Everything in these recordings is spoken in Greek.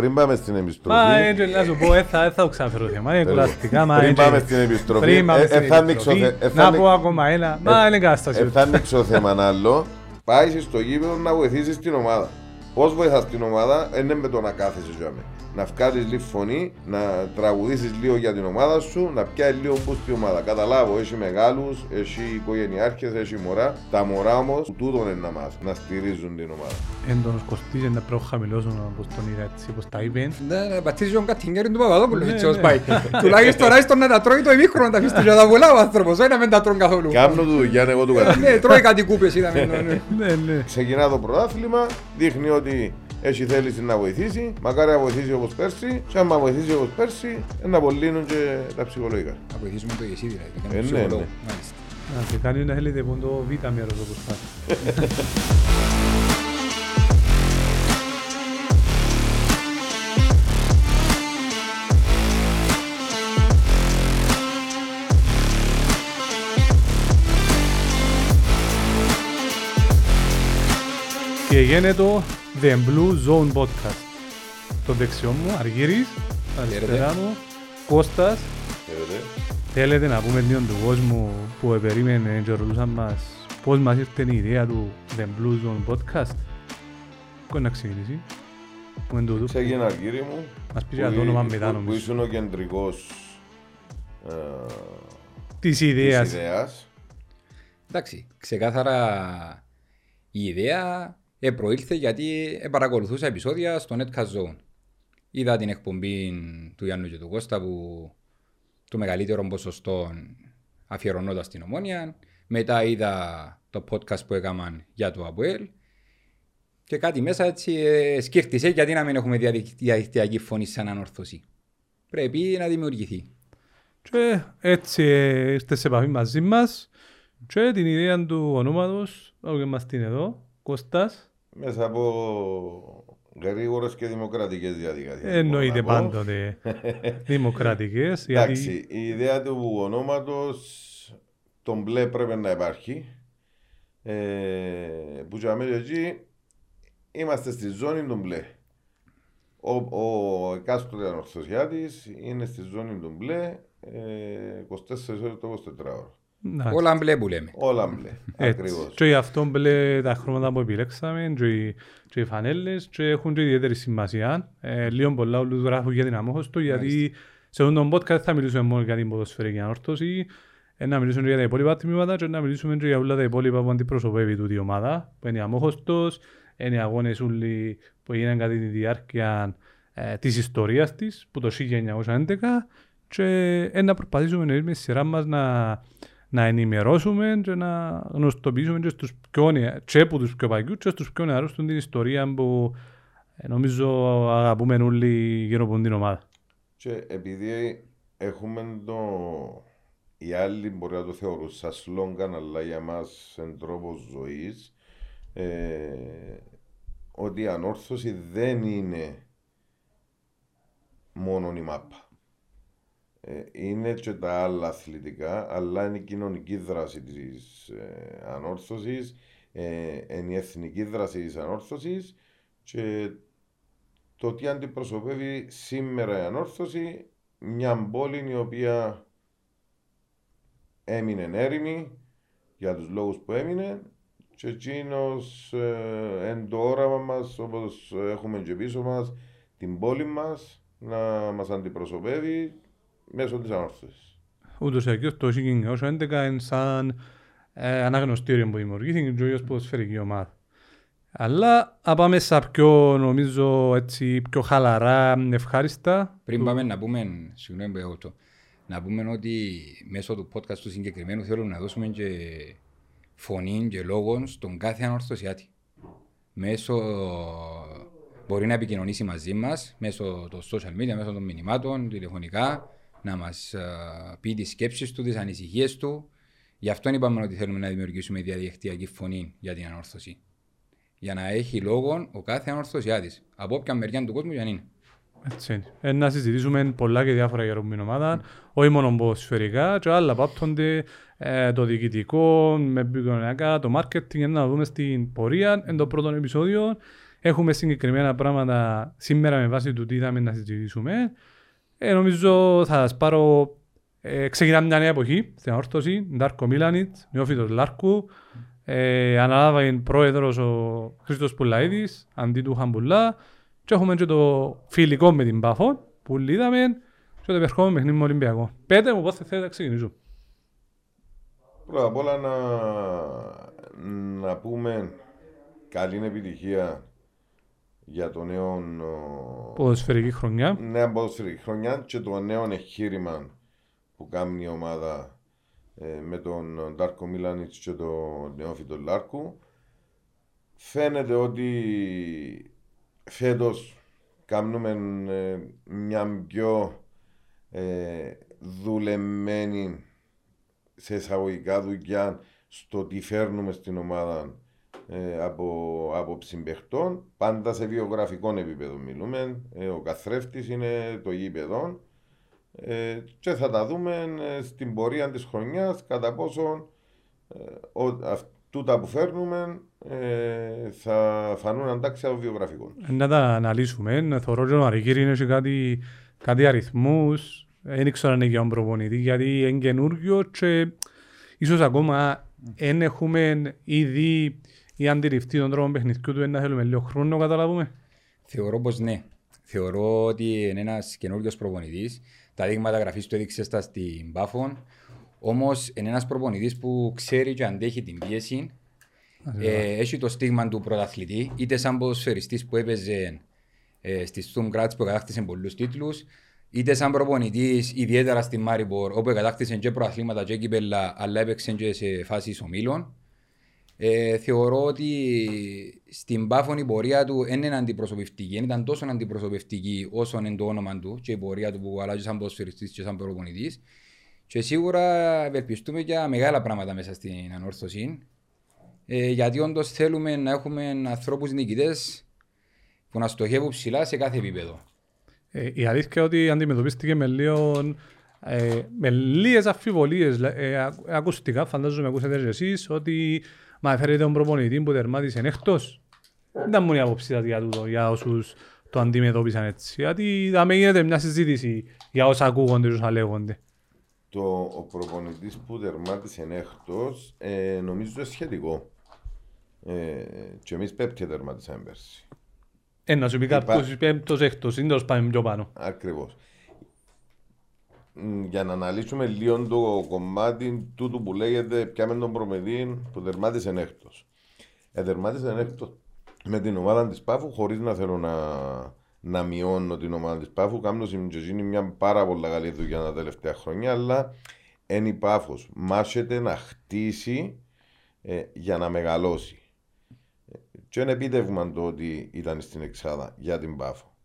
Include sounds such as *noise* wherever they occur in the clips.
πριν πάμε στην επιστροφή. Μα, ε, να σου πω, ε, θα ε, θα το ξαναφέρω το θέμα. Είναι Περίμενε. κουραστικά. μα, Πριν ε, πάμε και- στην επιστροφή, Πριν πάμε ε, στην ε, θα ανοίξω επιστροφή, θε- ε, θα Να ανοίξω- πω ακόμα ένα. Μα, είναι κατάσταση. Ε, θα ανοίξω θέμα άλλο. Πάει στο γήπεδο να βοηθήσεις την ομάδα. Πώς βοηθάς την ομάδα, δεν είναι με το να κάθεσαι τζάμε. Να βγάλεις λίγο φωνή, να τραγουδήσεις λίγο για την ομάδα σου, να πιάσεις λίγο μπου στην ομάδα. Καταλάβω, έχει μεγάλους, έχει οικογενειάρχες, έχει μωρά. Τα μωρά όμως, τούτον είναι να μάθουν, να στηρίζουν την ομάδα. Εν τον κοστίζει να πρέπει να χαμηλώσουν όπως τον είδα έτσι, όπως τα είπε. Ναι, ναι, πατήσει τον κατηγέρι του Παπαδόπουλου, Ναι, έτσι ως ναι. πάει. Τουλάχιστον ράιστον να τα τρώει το ημίχρονο να τα αφήσει στην πολλά ο άνθρωπος, όχι να μην τα τρώνε καθόλου. Κάμνω του δουλειά, εγώ του Ε, Ναι, κατηγορώ. τρώει κάτι κούπες είδαμε. ναι, ναι. Ναι, ναι. Ξεκινά το πρωτάθλημα, δείχνει ότι έχει θέληση να βοηθήσει. Μακάρι να βοηθήσει όπως πέρσι. Και άμα βοηθήσει όπως πέρσι, ε, να απολύνουν και τα ψυχολογικά. Να βοηθήσουμε το εσύ δηλαδή. Ε, κάνουμε ναι, ψυχολόγο. ναι. Μάλιστα. Να και κάνει να θέλετε που είναι το β' μέρος όπως πάει. Και γίνεται το The Blue Zone Podcast. Το δεξιό μου, Αργύρης, αριστερά μου, Κώστας, Ξέρετε. Θέλετε να πούμε λίγο του κόσμου που περίμενε και ρωτούσαν μας πώς μας ήρθε η ιδέα του The Blue Zone Podcast. Κόει να ξεκινήσει. Που είναι τούτο. Ξεκινά, κύριε μου. Μας πεις για το όνομα μετά που, που νομίζω. ήσουν ο κεντρικός ε, Της της ιδέας. ιδέας. Εντάξει, ξεκάθαρα η ιδέα ε, προήλθε γιατί ε, παρακολουθούσα επεισόδια στο Netcast Zone. Είδα την εκπομπή του Γιάννου και του Κώστα που το μεγαλύτερο ποσοστό αφιερωνόταν στην Ομόνια. Μετά είδα το podcast που έκαναν για το ΑΠΟΕΛ. Και κάτι μέσα έτσι ε, σκύρτησε γιατί να μην έχουμε διαδικ- διαδικτυακή φωνή σαν ανόρθωση. Πρέπει να δημιουργηθεί. Και έτσι ε, ήρθε σε επαφή μαζί μας και την ιδέα του ονόματος, όπου είμαστε είναι εδώ, Κώστας, Μέσα από γρήγορες και δημοκρατικές διαδικασίες. εννοείται πάντοτε *laughs* δημοκρατικές, Εντάξει, γιατί η ιδέα του ονόματος, το μπλε πρέπει να υπάρχει. Ε, που για μένα εκεί είμαστε στη ζώνη του μπλε. Ο, ο εκάστοτε ανορθωσιάτης είναι στη ζώνη του μπλε ε, 24 ώρες το 24ωρο. εντάξει. Όλα μπλε που λέμε. Όλα μπλε. Έτσι. Ακριβώς. Και γι' αυτό μπλε τα χρώματα που επιλέξαμε και οι, και οι φανέλες και έχουν και ιδιαίτερη σημασία. Ε, λίγο πολλά όλους γράφουν για την αμόχωστο γιατί σε αυτόν τον podcast θα μιλήσουμε μόνο για την ποδοσφαιρική ανόρθωση ε, να μιλήσουμε και για τα υπόλοιπα τμήματα και να μιλήσουμε και για όλα τα υπόλοιπα που αντιπροσωπεύει τούτη η ομάδα που είναι η αμόχωστος, είναι οι αγώνες όλοι που έγιναν κατά τη διάρκεια ε, της ιστορίας της που το 1911 και ε, να προσπαθήσουμε εμείς με τη σειρά μας να, να ενημερώσουμε και να γνωστοποιήσουμε και, στους πιο, νεα- και από τους πιο παλιούς και στους πιο νεαρούς την ιστορία που ε, νομίζω αγαπούμε όλοι γύρω από την ομάδα. Και επειδή έχουμε το... Οι άλλοι μπορεί να το θεωρούν σαν σλόγκαν, αλλά για μας εν τρόπο ζωής, ε, ότι η ανόρθωση δεν είναι μόνο η μάπα. Ε, είναι και τα άλλα αθλητικά, αλλά είναι η κοινωνική δράση της ε, ανόρθωσης, ε, είναι η εθνική δράση της ανόρθωσης και το τι αντιπροσωπεύει σήμερα η ανόρθωση μια πόλη η οποία έμεινε έρημη για τους λόγους που έμεινε και εκείνος ε, εν το όραμα μας όπως έχουμε και πίσω μας την πόλη μας να μας αντιπροσωπεύει μέσω της ανόρθωσης. Ούτως ή αλλιώς το 1911 είναι σαν ε, αναγνωστήριο που δημιουργήθηκε και ως ποδοσφαιρική ομάδα. Αλλά να πάμε στα πιο, νομίζω, έτσι, πιο χαλαρά, ευχάριστα. Πριν πάμε να πούμε, συγγνώμη που έχω το, να πούμε ότι μέσω του podcast του συγκεκριμένου θέλουμε να δώσουμε και φωνή και λόγο στον κάθε ανορθωσιάτη. Μέσω μπορεί να επικοινωνήσει μαζί μας μέσω των social media, μέσω των μηνυμάτων, τηλεφωνικά, να μας πει τις σκέψεις του, τις ανησυχίες του. Γι' αυτό είπαμε ότι θέλουμε να δημιουργήσουμε διαδικτυακή φωνή για την ανόρθωση. Για να έχει λόγο ο κάθε ανορθωσιάτης. Από όποια μεριά του κόσμου για να είναι. Έτσι είναι. Ε, να συζητήσουμε πολλά και διάφορα για την ομάδα, όχι μόνο ποδοσφαιρικά, και άλλα πάπτονται ε, το διοικητικό, με επικοινωνιακά, το marketing, να δούμε στην πορεία, εν το πρώτο επεισόδιο. έχουμε συγκεκριμένα πράγματα σήμερα με βάση του τι είδαμε να συζητήσουμε. Ε, νομίζω θα σας πάρω... Ε, ξεκινάμε μια νέα εποχή στην όρθωση. Ντάρκο Μίλανιτ, νεόφιτος Λάρκου. Ε, αναλάβει πρόεδρος ο Χρήστος Πουλαίδης, αντί του Χαμπουλά. Και έχουμε και το φιλικό με την Πάφο, που είδαμε και το επερχόμενο παιχνίδι με Ολυμπιακό. Πέτε μου πώς θέλετε να ξεκινήσουμε. Πρώτα απ' όλα να, να πούμε καλή επιτυχία για το νέο Ποδοσφαιρική χρονιά. νέα ποδοσφαιρική χρονιά και το νέο εγχείρημα που κάνει η ομάδα ε, με τον Ντάρκο Μίλανιτς και τον Νεόφιτο Λάρκου. Φαίνεται ότι φέτος κάνουμε ε, μια πιο ε, δουλεμένη σε εισαγωγικά δουλειά στο τι φέρνουμε στην ομάδα ε, από άποψη παιχτών. Πάντα σε βιογραφικό επίπεδο μιλούμε. Ε, ο καθρέφτης είναι το γήπεδο. Ε, και θα τα δούμε ε, στην πορεία της χρονιάς κατά πόσο ε, ο, τούτα που φέρνουμε ε, θα φανούν αντάξει από βιογραφικό. Να τα αναλύσουμε. Θεωρώ ότι ο Αρικύρη είναι κάτι, κάτι αριθμούς. Δεν ξέρω αν είναι για τον προπονητή, γιατί είναι καινούργιο και ίσως ακόμα δεν έχουμε ήδη ή αντιληφθεί τον τρόπο παιχνιδιού του, να θέλουμε λίγο χρόνο να καταλάβουμε. Θεωρώ πως ναι. Θεωρώ ότι είναι ένας καινούργιος προπονητής. Τα δείγματα γραφής του έδειξε στα στην Πάφων. Όμως είναι ένας προπονητής που ξέρει και αντέχει την πίεση. Ε, έχει το στίγμα του πρωταθλητή, είτε σαν ποδοσφαιριστής που έπαιζε ε, στη Στουμ Κράτς που κατάκτησε πολλούς τίτλους, είτε σαν προπονητής ιδιαίτερα στη Μάριμπορ όπου κατάκτησε και προαθλήματα και κύπελα αλλά έπαιξε και σε φάσεις ομίλων. Ε, θεωρώ ότι στην Πάφων η πορεία του δεν είναι αντιπροσωπευτική, δεν ήταν τόσο αντιπροσωπευτική όσο είναι το όνομα του και η πορεία του που αλλάζει σαν ποδοσφαιριστής και σαν προπονητής. Και σίγουρα ευελπιστούμε για μεγάλα πράγματα μέσα στην ανόρθωση. Ε, γιατί όντως θέλουμε να έχουμε ανθρώπους νικητές που να στοχεύουν ψηλά σε κάθε επίπεδο. Ε, η αλήθεια είναι ότι αντιμετωπίστηκε με, λίγο, ε, με λίγες αμφιβολίες ε, ακουστικά, φαντάζομαι ακούσατε και εσείς, ότι μα φέρετε τον προπονητή που τερμάτισε εκτός. Δεν ήταν μόνο η άποψη για τούτο, για όσους το αντιμετώπισαν έτσι. Γιατί θα με γίνεται μια συζήτηση για όσα ακούγονται και όσα λέγονται. Το, ο προπονητής που τερμάτισε εκτός ε, νομίζω είναι σχετικό. Ε, και εμείς πέπτια τερματίσαμε πέρσι. Ε, να σου πει κάποιος πέμπτος έκτος, είναι τέλος πάμε πιο πάνω. Ακριβώς. Μ, Για να αναλύσουμε λίγο το κομμάτι τούτου που λέγεται πιάμε τον προμεδί που τερμάτισε έκτος. Ε, τερμάτισε έκτος με την ομάδα της Πάφου χωρίς να θέλω να, να μειώνω την ομάδα της Πάφου. Κάνω είναι μια πάρα πολύ καλή δουλειά τα τελευταία χρόνια, αλλά εν η Πάφος μάσεται να χτίσει ε, για να μεγαλώσει. Και είναι επίτευγμα το ότι ήταν στην Εξάδα για την Πάφο.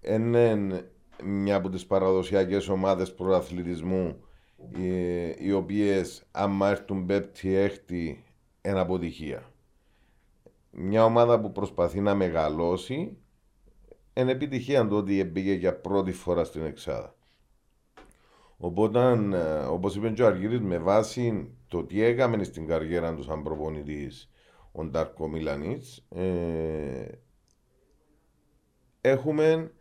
Είναι μια από τις παραδοσιακές ομάδες πρωταθλητισμού οι, οι οποίες άμα έρθουν πέπτη έκτη είναι αποτυχία. Μια ομάδα που προσπαθεί να μεγαλώσει είναι επιτυχία το ότι μπήκε για πρώτη φορά στην Εξάδα. Οπότε, ε, όπως είπε και ο Αργύρης, με βάση το τι έκαμε στην καριέρα του σαν προπονητής ο Ντάρκο Μιλανίτς, ε, έχουμε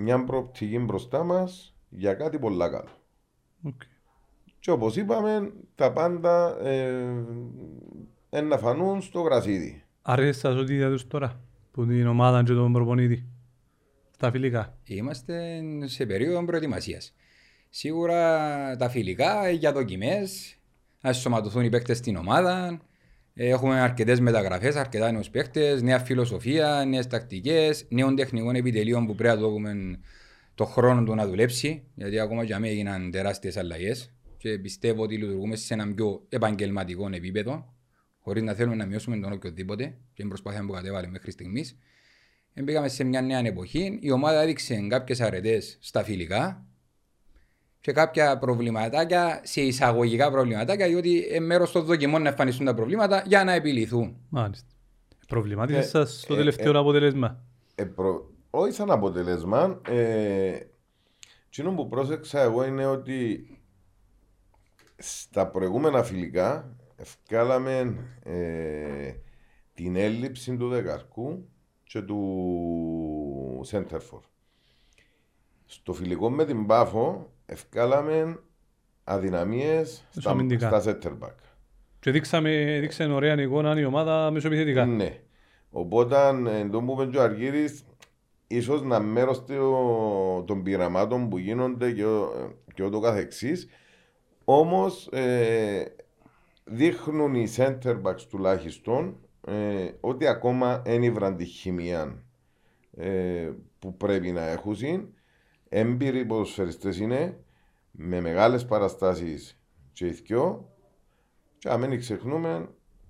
μια προοπτική μπροστά μας για κάτι πολλά καλό. Okay. Και όπως είπαμε, τα πάντα ε, να φανούν στο γρασίδι. Αρέσει σας ότι είδατε τους τώρα, που την ομάδα και τον προπονήτη, τα φιλικά. Είμαστε σε περίοδο προετοιμασίας. Σίγουρα τα φιλικά για δοκιμέ, να σωματωθούν οι παίκτες στην ομάδα. Έχουμε αρκετές μεταγραφές, αρκετά νέους παίκτες, νέα φιλοσοφία, νέες τακτικές, νέων τεχνικών επιτελείων που πρέπει να δούμε το χρόνο του να δουλέψει. Γιατί ακόμα για μένα έγιναν τεράστιες αλλαγές και πιστεύω ότι λειτουργούμε σε ένα πιο επαγγελματικό επίπεδο, χωρίς να θέλουμε να μειώσουμε τον οποιοδήποτε και την προσπάθεια που κατέβαλε μέχρι στιγμής. Μπήκαμε σε μια νέα εποχή. Η ομάδα έδειξε κάποιες αρετές στα φιλικά και κάποια προβληματάκια, σε εισαγωγικά προβληματάκια, διότι μέρος των δοκιμών να εμφανιστούν τα προβλήματα για να επιληθούν. Μάλιστα. Προβλημάτισε Ε, σας το ε, τελευταίο ε, αποτέλεσμα. Ε, προ... Όχι σαν αποτέλεσμα. Ε... Εκείνο που πρόσεξα εγώ είναι ότι στα προηγούμενα φιλικά ευκάλαμε ε, την έλλειψη του δεκαρκού και του Σέντερφορ. Στο φιλικό με την Πάφο ευκάλαμε αδυναμίες στα, αμυντικά. στα center back. Και δείξαμε, δείξε ωραία εικόνα η ομάδα μεσοεπιθετικά. Ναι. Οπότε, εν τω που είπε και ο Αργύρης, ίσως να μέρος το- των πειραμάτων που γίνονται και, ο- και ούτω καθεξής. Όμως, ε, δείχνουν οι center backs τουλάχιστον ε, ότι ακόμα ένιβραν τη χημία ε, που πρέπει να έχουν. Έμπειροι ποδοσφαιριστές είναι, με μεγάλες παραστάσεις και οι δυο. Και αν μην ξεχνούμε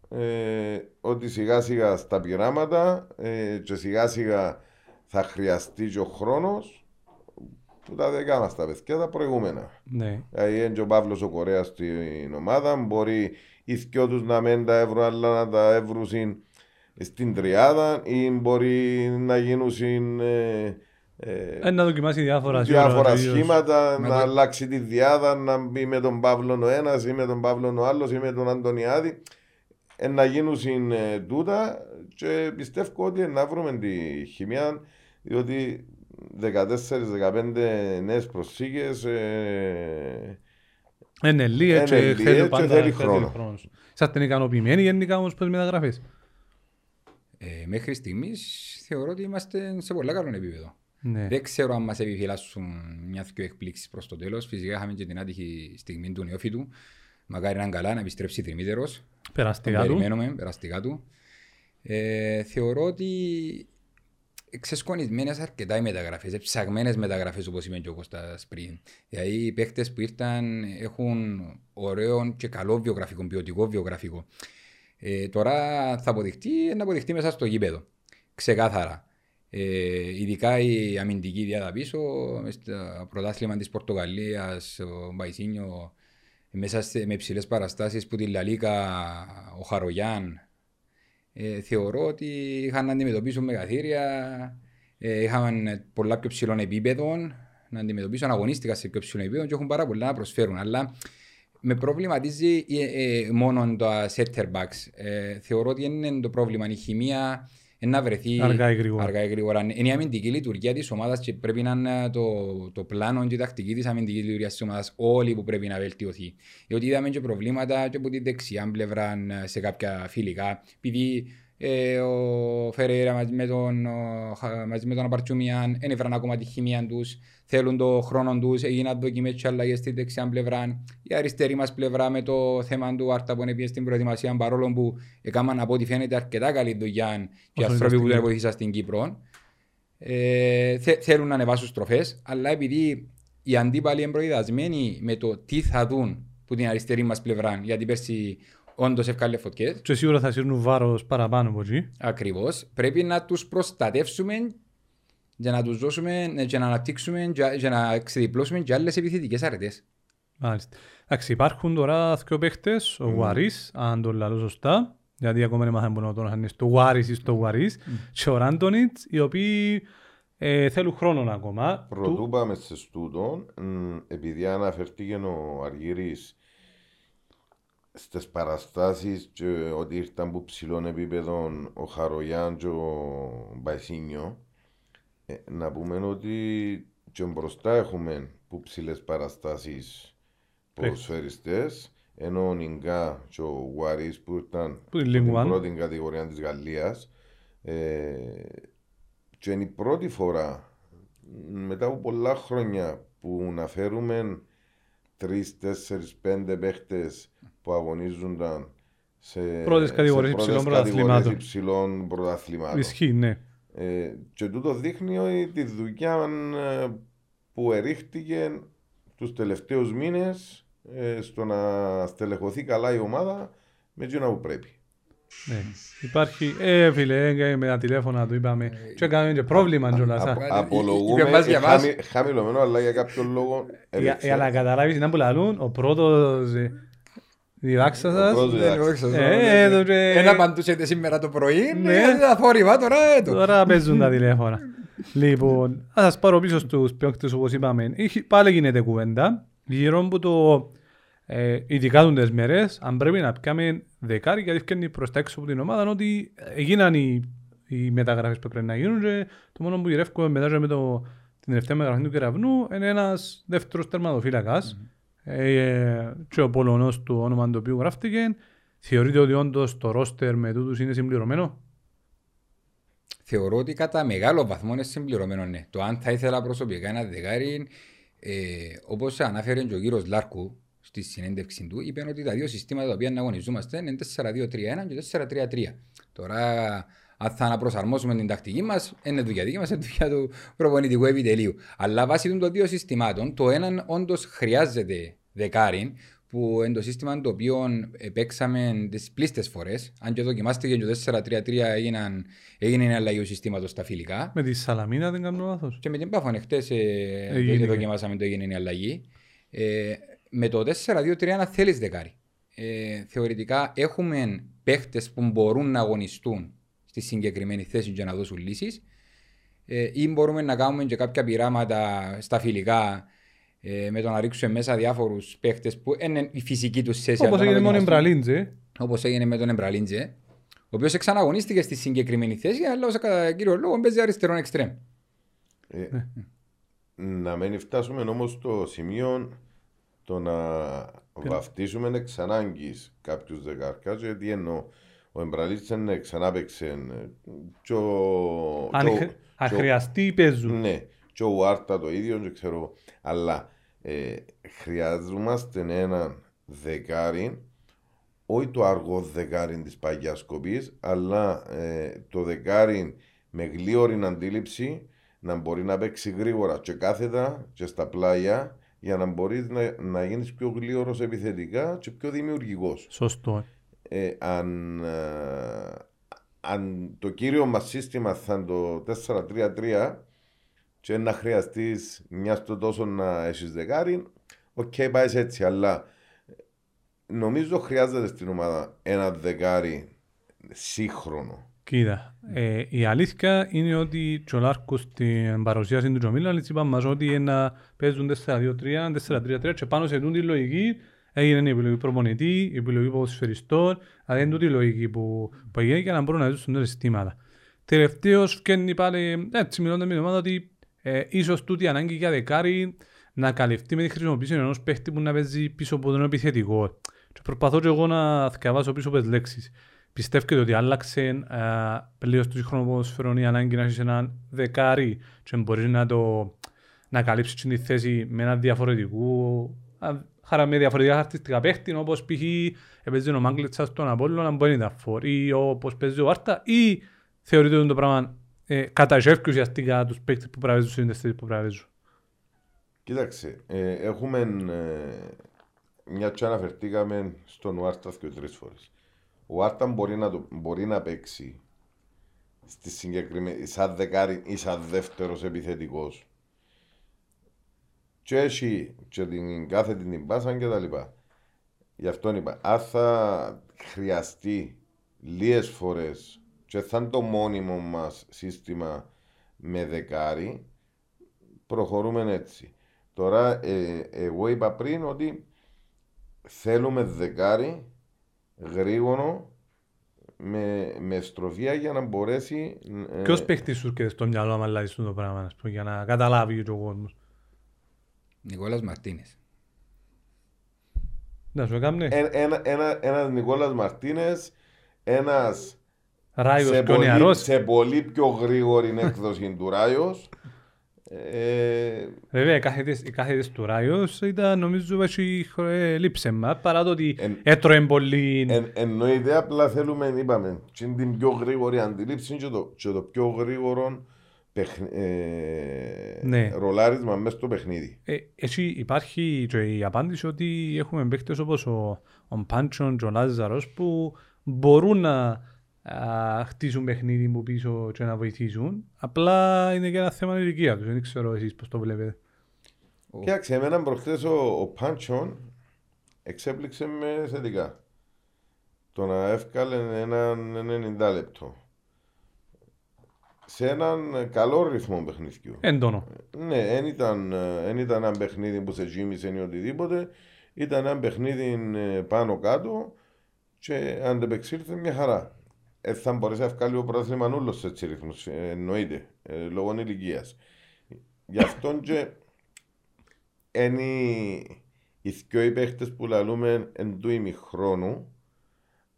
ε, ότι σιγά σιγά στα πειράματα ε, και σιγά σιγά θα χρειαστεί και ο χρόνος που τα δικά μας τα παιδιά τα προηγούμενα. Ναι. Δηλαδή είναι και ο Παύλος ο Κορέας στην ομάδα, μπορεί οι δυο τους να μην τα έβρουν αλλά να τα έβρουν στην τριάδα ή μπορεί να γίνουν ε, ε, Ε, να δοκιμάσει διάφορα διάφορα σίγουρα, σχήματα, Με να το- αλλάξει τη διάδα, να μπει με τον Παύλο ο ένας ή με τον Παύλο ο άλλος ή με τον Αντωνιάδη. Ε, να γίνουν συν, ε, τούτα και πιστεύω ότι να βρούμε τη χημία διότι 14-15 νέες προσήγες ε, Είναι λίγες και Είναι λίγες θέλει και πάντα θέλει θέλει χρόνο. χρόνος. Είσαστε ικανοποιημένοι γενικά όμως προς τις μεταγραφές. Ε, μέχρι στιγμής θεωρώ ότι είμαστε σε πολύ καλό επίπεδο. Ναι. Δεν ξέρω αν μας επιφυλάσσουν μια-δυο εκπλήξεις προς το τέλος. Φυσικά είχαμε και την άτυχη στιγμή του νεόφιτου. Μακάρι να είναι καλά να επιστρέψει τριμήτερο. Τον Περαστικά του. περιμένουμε, περαστικά του. Ε, θεωρώ ότι ξεσκονισμένε αρκετά οι μεταγραφές, ψαγμένε μεταγραφές όπως είπε και ο Κώστας πριν. Δηλαδή οι παίχτε που ήρθαν έχουν ωραίο και καλό βιογραφικό, ποιοτικό βιογραφικό. Ε, τώρα θα αποδειχτεί, να αποδειχτεί μέσα στο γήπεδο. Ξεκάθαρα. Ε, ειδικά η αμυντική διάδα πίσω, μες στο πρωτάθλημα της Πορτογαλίας, ο Μπαϊσίνιο, μέσα σε, με υψηλές παραστάσεις που τη Λαλίκα, ο Χαρογιάν, ε, θεωρώ ότι είχαν να αντιμετωπίσουν μεγαθύρια, ε, είχαν πολλά πιο ψηλών επίπεδων να αντιμετωπίσουν, αγωνίστηκαν σε πιο ψηλών επίπεδων και έχουν πάρα πολλά να προσφέρουν. Αλλά με προβληματίζει ε, ε, μόνο τα setter backs. Ε, θεωρώ ότι είναι το πρόβλημα. Η χημεία ε, να βρεθεί Αργά ή γρήγορα. αργά ή γρήγορα. Είναι η αμυντική λειτουργία της ομάδας και πρέπει να είναι το, το πλάνο και η τακτική της αμυντικής λειτουργίας της ομάδας όλοι που πρέπει να βελτιωθεί. Διότι είδαμε και προβλήματα και από τη δεξιά πλευρά ε, σε κάποια φιλικά. Επειδή ε, ο Φεραίρα μαζί με τον, ο, Χα- μαζί με τον Απαρτσούμιαν δεν έφεραν ακόμα τη χημία τους. Θέλουν το χρόνο τους, έγιναν δοκιμές και αλλαγές στη δεξιά πλευρά. Η αριστερή μας πλευρά με το θέμα του Άρτα που είναι στην προετοιμασία, παρόλο που έκαναν από ό,τι φαίνεται αρκετά καλή δουλειά και οι Όσο άνθρωποι ήταν που στην τον βοήθησαν στην Κύπρο. Ε, θε- θέλουν να ανεβάσουν στροφές, αλλά επειδή οι αντίπαλοι είναι προειδασμένοι με το τι θα δουν που την αριστερή μας πλευρά, γιατί πέρσι όντως ευκάλε φωτιές, Και σίγουρα θα σύρνουν βάρος παραπάνω από εκεί. Ακριβώς. Πρέπει να τους προστατεύσουμε για να τους δώσουμε και να αναπτύξουμε και- και να ξεδιπλώσουμε και άλλες επιθετικές αρετές. Μάλιστα. Εντάξει, υπάρχουν τώρα δύο παίχτες, ο Γουαρίς, αν το λέω σωστά, γιατί ακόμα δεν μάθαμε να τον είναι στο Γουαρίς ή στο Γουαρίς, και ο Ράντονιτς, οι οποίοι ε, θέλουν χρόνο ακόμα. Πρωτού Του- πάμε σε στούτο, μ, επειδή αναφερθήκε ο Αργύρης στις παραστάσεις και ότι ήρθαν που ψηλών επίπεδων ο Χαρογιάν και ο Μπαϊσίνιο ε, να πούμε ότι και μπροστά έχουμε που ψηλές παραστάσεις ποδοσφαιριστές ενώ ο Νιγκά και ο Γουαρίς που ήρθαν Που είναι στην League One. πρώτη κατηγορία της Γαλλίας ε, και είναι η πρώτη φορά μετά από πολλά χρόνια που να φέρουμε τρεις, τέσσερις, πέντε παίχτες που αγωνίζονταν σε Πρώτες κατηγορίες σε πρώτες υψηλών κατηγορίες πρωταθλημάτων. υψηλών πρωταθλημάτων. Ισχύει, ναι. Ε, και τούτο δείχνει ότι τη δουλειά ε, που ερίχτηκε τους τελευταίους μήνες ε, στο να στελεχωθεί καλά η ομάδα με εκείνα που πρέπει. ναι. Υπάρχει, ε, φίλε, ε, με τα τηλέφωνα του είπαμε, και έκαμε και πρόβλημα κιόλας. α. Απο- είπε Απολογούμε μας για ε, μας. χαμη- χαμηλωμένο αλλά για κάποιον λόγο Για, έριξε. για να καταλάβεις είναι που λαλούν, ο πρώτος ε, διδάξα Ο σας, πρώτος διδάξας. Ε, ε, το και- Ένα παντούσετε σήμερα το πρωί, Ναι. ναι, τα θόρυβα τώρα έτω. Τώρα παίζουν τα τηλέφωνα. λοιπόν, θα σας πάρω πίσω στους παίκτες όπως είπαμε. Είχε- Πάλι γίνεται κουβέντα. Γύρω από το, ε, ειδικά του τις μέρες, αν πρέπει να πιάμε δεκάρι, γιατί φτιάχνει προς τα έξω από την ομάδα, ότι έγιναν οι, οι μεταγραφές που πρέπει να γίνουν και το μόνο που γυρεύουμε μετά και με το, την τελευταία μεταγραφή του κεραυνού είναι ένας δεύτερος τερματοφύλακας ε, και ο Πολωνός του όνομα το οποίο γράφτηκε θεωρείτε ότι όντως το ρόστερ με τούτους είναι συμπληρωμένο; Θεωρώ ότι κατά μεγάλο βαθμό είναι συμπληρωμένο, ναι. Το αν θα ήθελα προσωπικά ένα δεκάρι, ε, όπως ανάφερε και ο κύριος Λάρκου στη συνέντευξη του, είπε ότι τα δύο συστήματα τα οποία αγωνιζόμαστε είναι 4-2-3-1 και 4-3-3. Τώρα, αν θα αναπροσαρμόσουμε την τακτική μας, είναι δουλειά δική μας, είναι δουλειά του προπονητικού επιτελείου. Αλλά βάσει των δύο συστημάτων, το έναν όντως χρειάζεται δεκάρι, που είναι το σύστημα το οποίο παίξαμε τις πλήστες φορές. Αν και δοκιμάστηκε και το 4-3-3 έγιναν, έγινε η αλλαγή του συστήματος στα φιλικά. Με τη Σαλαμίνα δεν κάνω λάθος. Και με την Πάφων, χτε ε, δοκιμάσαμε το έγινε η αλλαγή. Ε, με το 4-2-3 να θέλεις δεκάρι. Ε, θεωρητικά έχουμε παίχτες που μπορούν να αγωνιστούν στη συγκεκριμένη θέση για να δώσουν λύσεις. Ε, ή μπορούμε να κάνουμε και κάποια πειράματα στα φιλικά ε, με το να ρίξουμε μέσα διάφορους παίχτες που είναι η φυσική τους θέση. Όπως έγινε με τον Εμπραλίντζε. Όπως έγινε με τον Εμπραλίντζε, ο οποίος εξαναγωνίστηκε στη συγκεκριμένη θέση, αλλά ως κατά κύριο λόγο παίζει αριστερό εξτρέμ. Ε, να μην φτάσουμε όμως στο σημείο το να βαφτίσουμε εξ ανάγκης κάποιους δεκάρκα, γιατί εννοώ. Ο Εμπραλίντζε ξανά παίξε. Αν χρειαστεί, παίζουν. Ναι, και ο Άρτα το ίδιο, δεν ξέρω. Αλλά ε, χρειαζόμαστε έναν δεκάρι, όχι το αργό δεκάρι της παγιάς κοπής, αλλά ε, το δεκάρι με γλήορη αντίληψη να μπορεί να παίξει γρήγορα και κάθετα και στα πλάγια για να μπορείς να, να γίνεις πιο γλήορος επιθετικά και πιο δημιουργικός. Σωστό. Ε, αν, ε, αν το κύριο μας σύστημα θα είναι το 4-3-3, και να χρειαστείς μια στο τόσο να έχεις δεκάρι, okay, okay, πάεις έτσι, αλλά νομίζω χρειάζεται στην ομάδα ένα δεκάρι σύγχρονο. Κοίτα, ε, η αλήθεια είναι ότι ο Λάρκος στην παρουσίαση του Τζομίλα είπα μας ότι ένα παίζουν 4-2-3, 4-3-3 και πάνω σε αυτή τη λογική έγινε η επιλογή προπονητή, η επιλογή ποδοσφαιριστών, αλλά είναι τούτη λογική που, που έγινε για να μπορούν να ζήσουν τα συστήματα. Τελευταίος φτιάχνει πάλι, έτσι μιλώντας με την ομάδα ότι ε, ίσως τούτη η ανάγκη για δεκάρι να καλυφθεί με τη χρησιμοποίηση ενός παίχτη που να παίζει πίσω από τον επιθετικό. Και προσπαθώ και εγώ να διαβάσω πίσω από τις λέξεις. Πιστεύετε ότι άλλαξε ε, πλήρω το σύγχρονο ποδοσφαιρό η ανάγκη να έχεις έναν δεκάρι και μπορείς να, το, να καλύψεις τη θέση με ένα διαφορετικό, χαρά με διαφορετικά χαρακτηριστικά παίχτη, όπως π.χ. παίζει ο Μάγκλετσα στον Απόλλο να μπορεί να φορεί, ή όπως παίζει ο Άρτα, ή θεωρείτε ότι το πράγμα ε, καταγεύει ουσιαστικά τους παίκτες που πραβέζουν στις τεστές που πραβέζουν. Κοίταξε, ε, έχουμε ε, μια και αναφερθήκαμε στον Ουάρτα και τρεις φορές. Ο Άρτα μπορεί να, το, μπορεί να παίξει στη συγκεκριμένη, σαν δεκάρι ή σαν δεύτερος επιθετικός. Και έχει και την κάθε την πάσα και τα λοιπά. Γι' αυτό είπα, αν θα χρειαστεί λίγες φορές και θα είναι το μόνιμο μας σύστημα με δεκάρι, προχωρούμε έτσι. Τώρα, ε, εγώ είπα πριν ότι θέλουμε δεκάρι γρήγορο με, με στροφία για να μπορέσει. Ε, Ποιος παίχτης σου και στο μυαλό να αλλάζεις το πράγμα, πούμε, για να καταλάβει ο κόσμος; Νικόλας Μαρτίνες. Να σου έκανε. Ένα, ένα, ένα, ένας Νικόλας Μαρτίνες, ένας Ράιος σε, πολύ, νεαρός. σε πολύ πιο γρήγορη έκδοση του Ράιος. Ε... Βέβαια, η κάθετες του Ράιος ήταν νομίζω ότι λείψεμα παρά το ότι εν, έτρωε πολύ... Εν, εννοείται απλά θέλουμε, είπαμε, την πιο γρήγορη αντιλήψη και το, και το πιο γρήγορο παιχ, ε, ναι. ρολάρισμα μέσα στο παιχνίδι. Ε, έτσι υπάρχει και η απάντηση ότι έχουμε παίκτες όπως ο, ο Πάντσον και ο Λάζαρος που μπορούν να χτίζουν παιχνίδι μου πίσω και να βοηθήσουν. Απλά είναι και ένα θέμα ηλικία τους. Δεν ξέρω εσείς πώς το βλέπετε. Κοίταξε, εμένα προχθές ο, ο Πάντσον εξέπληξε με θετικά. Το να εύκαλε έναν 90 λεπτό. Σε έναν καλό ρυθμό παιχνιδιού. Έντονο. Ναι, δεν ήταν, ήταν ένα παιχνίδι που σε ζήμισε ή οτιδήποτε. Ήταν ένα παιχνίδι ε, πάνω κάτω και αντεπεξήλθε μια χαρά. Ε, θα μπορέσει να βγάλει το πρωτάθλημα νουλο σε έτσι ρυθμούς, ε, εννοείται, ε, λόγω ηλικίας. Γι' αυτό και είναι οι δυο παίχτες που λαλούμε εν του ημιχρόνου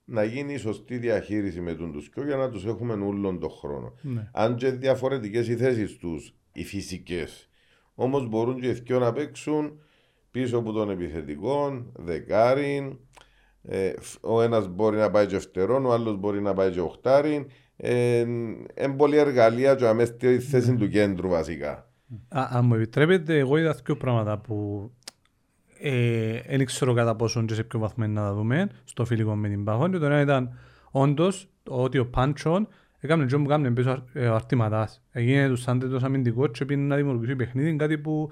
να γίνει η σωστή διαχείριση με τον τους δυο για να τους έχουμε όλον τον χρόνο. Ναι. Αν και διαφορετικές οι θέσεις τους, οι φυσικές, όμως μπορούν και οι δυο να παίξουν πίσω από τον επιθετικό, δεκάριν, ε, ο ένας μπορεί να πάει και φτερόν, ο άλλος μπορεί να πάει και οχτάριν. Ε, είναι πολλή εργαλεία και αμέσως στη θέση του κέντρου βασικά. Α, αν μου επιτρέπετε, εγώ είδα δύο πράγματα που δεν ξέρω κατά πόσο και σε ποιο βαθμό είναι να τα δούμε στο φιλικό με την Πάχον. Και το ένα ήταν όντως ότι ο Πάντσον έκαμε και που κάμουν πίσω ε, ο Αρτηματάς. Έγινε τους άντετος αμυντικός και πήγαινε να δημιουργήσει παιχνίδι, κάτι που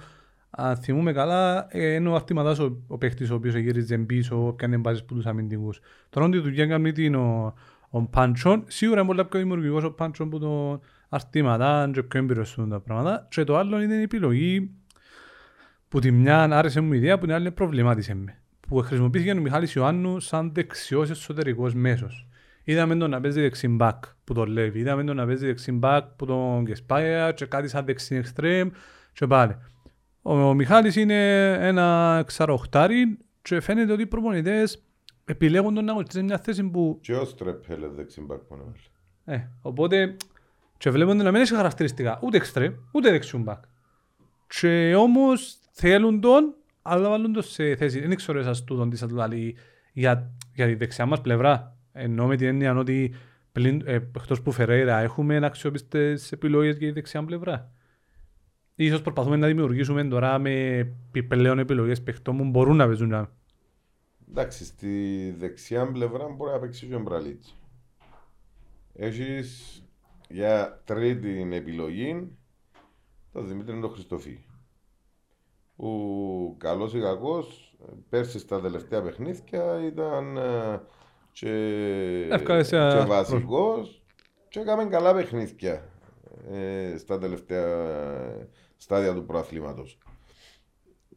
αν θυμούμε καλά, ε, είναι ο Αρτηματάς ο, ο παίχτης ο οποίος γύριζε πίσω, πιάνε μπάσεις που τους αμυντικούς. Τώρα ό,τι δουλειά έκανε την ο, ο Πάντσον, σίγουρα είναι πολλά πιο δημιουργικός ο Πάντσον που τον Αρτηματά και πιο έμπειρος σου τα πράγματα. Και το άλλο είναι η επιλογή που τη μια άρεσε μου η ιδέα, που την άλλη προβλημάτισε με. Που χρησιμοποιήθηκε ο Μιχάλης Ιωάννου σαν δεξιός εσωτερικός μέσος. Είδαμε τον να παίζει δεξιμπάκ που τον λέει, είδαμε τον να παίζει δεξιμπάκ που τον Γκεσπάια και κάτι σαν δεξιν εξτρέμ και πάλι. Ο, ο Μιχάλης είναι ένα ξαροχτάρι και φαίνεται ότι οι προπονητές επιλέγουν τον να αγωνιστεί σε μια θέση που... Και ο Στρέπελ δεξιμπάκ που είναι. Ε, οπότε και βλέπουν να μην έχει χαρακτηριστικά ούτε εξτρέμ ούτε δεξιμπάκ. Και όμως θέλουν τον, αλλά βάλουν τον σε θέση. Δεν ξέρω εσάς τούτον τι θα του λέει για, για τη δεξιά μας πλευρά. Ενώ με την έννοια ότι πλην, ε, εκτός που Φεραίρα έχουμε αξιόπιστες επιλογές για τη δεξιά πλευρά. Ίσως προσπαθούμε να δημιουργήσουμε τώρα με πλέον επιλογές παιχτών που μπορούν να παίζουν. Εντάξει, στη δεξιά πλευρά μπορεί να παίξει και ο Μπραλίτς. Έχεις για τρίτη επιλογή τον Δημήτρη τον Χριστοφή. Που καλός ή κακός πέρσι στα τελευταία παιχνίδια ήταν ε, και, Εύκολα και βασικός και έκαμε καλά παιχνίδια ε, στα τελευταία στάδια του προαθλήματος.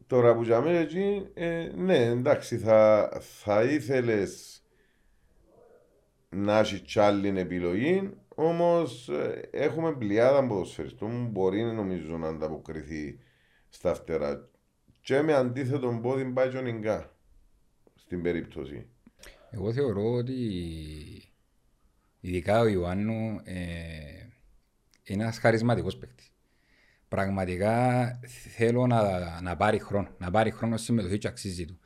Τώρα που για μένα εκεί, ε, ναι, εντάξει, θα, θα ήθελες να έχεις κι άλλη επιλογή, όμως έχουμε πλειάδα ποδοσφαιριστών που μπορεί νομίζω να ανταποκριθεί στα φτερά. Και με αντίθετο πόδι πάει και ο Νιγκά στην περίπτωση. Εγώ θεωρώ ότι ειδικά ο Ιωάννου ε, είναι ένας χαρισματικός παίκτης. Πραγματικά θέλω να, να πάρει χρόνο, να πάρει χρόνο συμμετοχή και αξίζει του.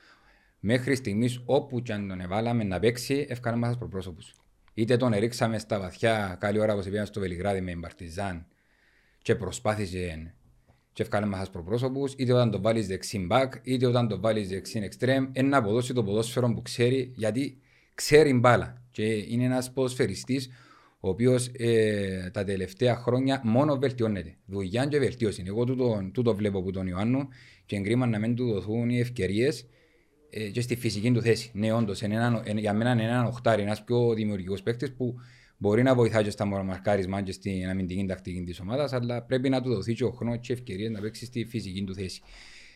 Μέχρι στιγμής όπου και αν τον εβάλαμε να παίξει, ευκάλαμε μας προπρόσωπους. Είτε τον ρίξαμε στα βαθιά, καλή ώρα που σε πήγαμε στο Βελιγράδι με Μπαρτιζάν και προσπάθησε και ευκάλαμε μας προπρόσωπους, είτε όταν τον βάλεις δεξί μπακ, είτε όταν τον βάλεις δεξί εξτρέμ, είναι να αποδώσει το ποδόσφαιρο που ξέρει, γιατί ξέρει μπάλα και είναι ένας ποδοσφαιριστής ο οποίος ε, τα τελευταία χρόνια μόνο βελτιώνεται. Δουλειά και βελτίωση. Εγώ τούτο, τούτο βλέπω από τον Ιωάννου και εγκρίμα να μην του δοθούν οι ευκαιρίες ε, και στη φυσική του θέση. Ναι, όντως, για μένα είναι ένα οχτάρι, ένας πιο δημιουργικός παίκτης που μπορεί να βοηθάει και στα μαρκάρισμα και στην αμυντική τακτική της ομάδας, αλλά πρέπει να του δοθεί και ο χρόνος και ευκαιρίες να παίξει στη φυσική του θέση.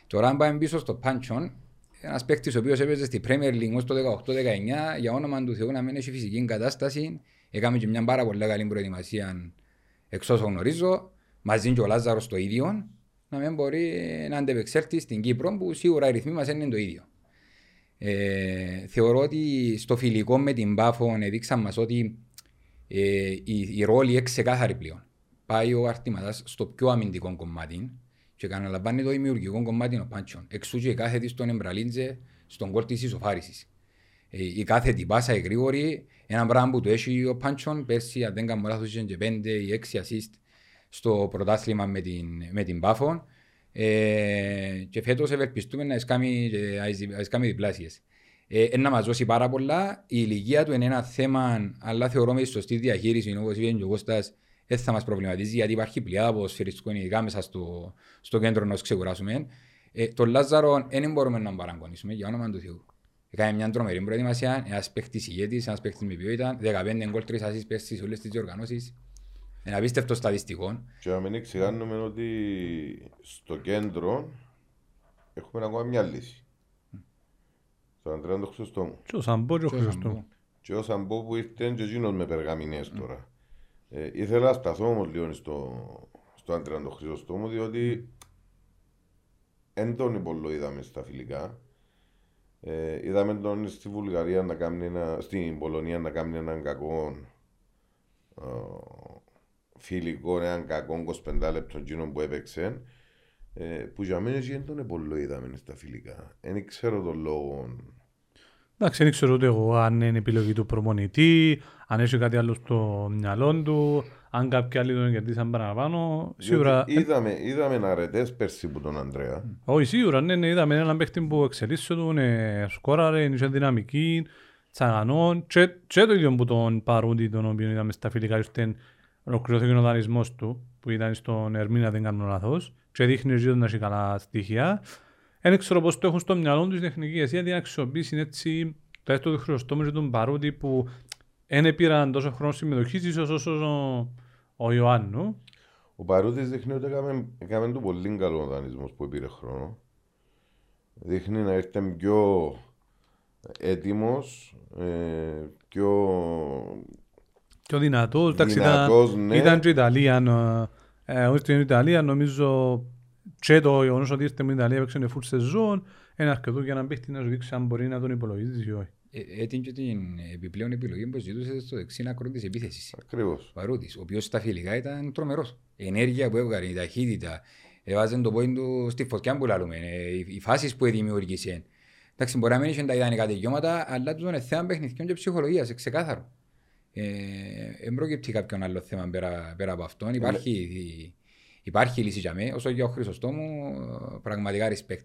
Τώρα, αν πάμε πίσω στο Πάντσον, ένας παίκτης ο οποίος έπαιζε στη Premier League το 18-19, για όνομα του Θεού να μην έχει φυσική κατάσταση, Έκαμε και μια πάρα πολύ καλή προετοιμασία εξ όσων γνωρίζω, μαζί και ο Λάζαρος το ίδιο, να μην μπορεί να αντεπεξέλθει στην Κύπρο που σίγουρα οι ρυθμοί μας είναι το ίδιο. Ε, θεωρώ ότι στο φιλικό με την Πάφο έδειξαν μας ότι ε, η, η ρόλη είναι ξεκάθαρη πλέον. Πάει ο Αρτήματας στο πιο αμυντικό κομμάτι και καναλαμβάνει το δημιουργικό κομμάτι ο Πάντσον. Εξού και κάθε της τον εμπραλίντζε στον κόλ της ισοφάρισης. Ε, η κάθε την πάσα η γρήγορη ένα πράγμα που του έχει ο Πάντσον πέρσι, αν δεν κάνω λάθος, είχε και πέντε ή έξι assist στο πρωτάθλημα με την, με την Πάφο. Ε, και φέτος ευελπιστούμε να εσκάμει διπλάσιες. Ε, να μας δώσει πάρα πολλά. Η ηλικία του είναι ένα θέμα, αλλά θεωρώ με σωστή διαχείριση, όπως είπε και ο Κώστας, δεν θα μας προβληματίζει, γιατί υπάρχει πλειάδα ποδοσφαιριστικών ειδικά μέσα στο, στο κέντρο να ξεκουράσουμε. Ε, τον Λάζαρο δεν μπορούμε να παραγωνίσουμε, για όνομα του Θεού. Έκανε μια τρομερή προετοιμασία, ένας παίχτης ηγέτης, ένας παίχτης με ποιότητα, 15 γκολ, 3 ασίς πέρσι σε όλες τις διοργανώσεις. Ένα απίστευτο στατιστικό. Και να μην εξηγάνουμε ότι στο κέντρο έχουμε ακόμα μια λύση. Στον Αντρέα το Χρυσοστόμου. Και ο Σαμπό και ο Χρυσοστόμου. Και ο Σαμπό που ήρθε και εκείνος με περγαμηνές τώρα. Ε, ήθελα να σταθώ όμως λίγο στο, στο Άντρεαν τον Χρυσοστόμο, διότι εν τον υπολό είδαμε στα φιλικά. Ε, είδαμε τον στη Βουλγαρία να κάνει ένα, στην Πολωνία να κάνει έναν κακό ε, φιλικό, έναν κακό 25 λεπτό εκείνο που έπαιξε. Ε, που για μένα δεν τον υπολό είδαμε στα φιλικά. Δεν ξέρω τον λόγο. Εντάξει, δεν ξέρω ούτε εγώ αν είναι επιλογή του προπονητή, αν έχει κάτι άλλο στο μυαλό του, αν κάποιοι άλλοι τον κερδίσαν παραπάνω. Σίγουρα. Διότι Είδαμε, είδαμε αρετές πέρσι που τον Ανδρέα. Όχι, σίγουρα, ναι, ναι, είδαμε έναν παίχτη που εξελίσσεται, ναι, σκόραρε, είχε δυναμική, τσαγανόν και, και το ίδιο που τον Παρούντι, τον οποίο είδαμε στα φιλικά, ήρθε ολοκληρώθηκε ο δανεισμός του, που ήταν στον Ερμήνα, δεν κάνω λάθος, και δείχνει ότι να έχει καλά στοιχεία. Δεν ξέρω πώς το έχουν στο μυαλό τους οι τεχνικοί, γιατί να αξιοποιήσει έτσι το έστω του Χρυστόμου και τον Παρούντι που δεν πήραν τόσο χρόνος συμμετοχής ίσως όσο ο, ο Ιωάννου. Ο Παρούτης δείχνει ότι έκαμε, έκαμε του πολύ καλό δανεισμός που πήρε χρόνο. Δείχνει να έρθει πιο έτοιμος, ε, πιο Πιο δυνατός, εντάξει, Δυνατός, ήταν, ναι. ήταν και η Ιταλία, ε, ε, στην Ιταλία νομίζω και το γεγονός ότι ήρθε με την Ιταλία έπαιξε full σεζόν, είναι αρκετό για να παίχτη να σου δείξει αν μπορεί να τον υπολογίζεις ή όχι. Ε, έτεινε και την επιπλέον επιλογή που ζητούσες στο δεξί άκρο της επίθεσης. ακριβώς. Παρούτης, ο οποίος στα φιλικά ήταν τρομερός. Η ενέργεια που έβγαλε, η ταχύτητα, έβαζε το πόιν του στη φωτιά που λαλούμε, ε, οι- οι φάσεις που δημιούργησε. Εντάξει, μπορεί να μην είχε τα ιδανικά τελειώματα, αλλά του είναι θέμα παιχνιδιών και ψυχολογίας, ε, ξεκάθαρο. Ε, δεν προκύπτει κάποιον άλλο θέμα πέρα, πέρα από αυτόν. Υπάρχει, υπάρχει λύση για μένα. Όσο για ο Χρυσοστόμου, ε, πραγματικά respect.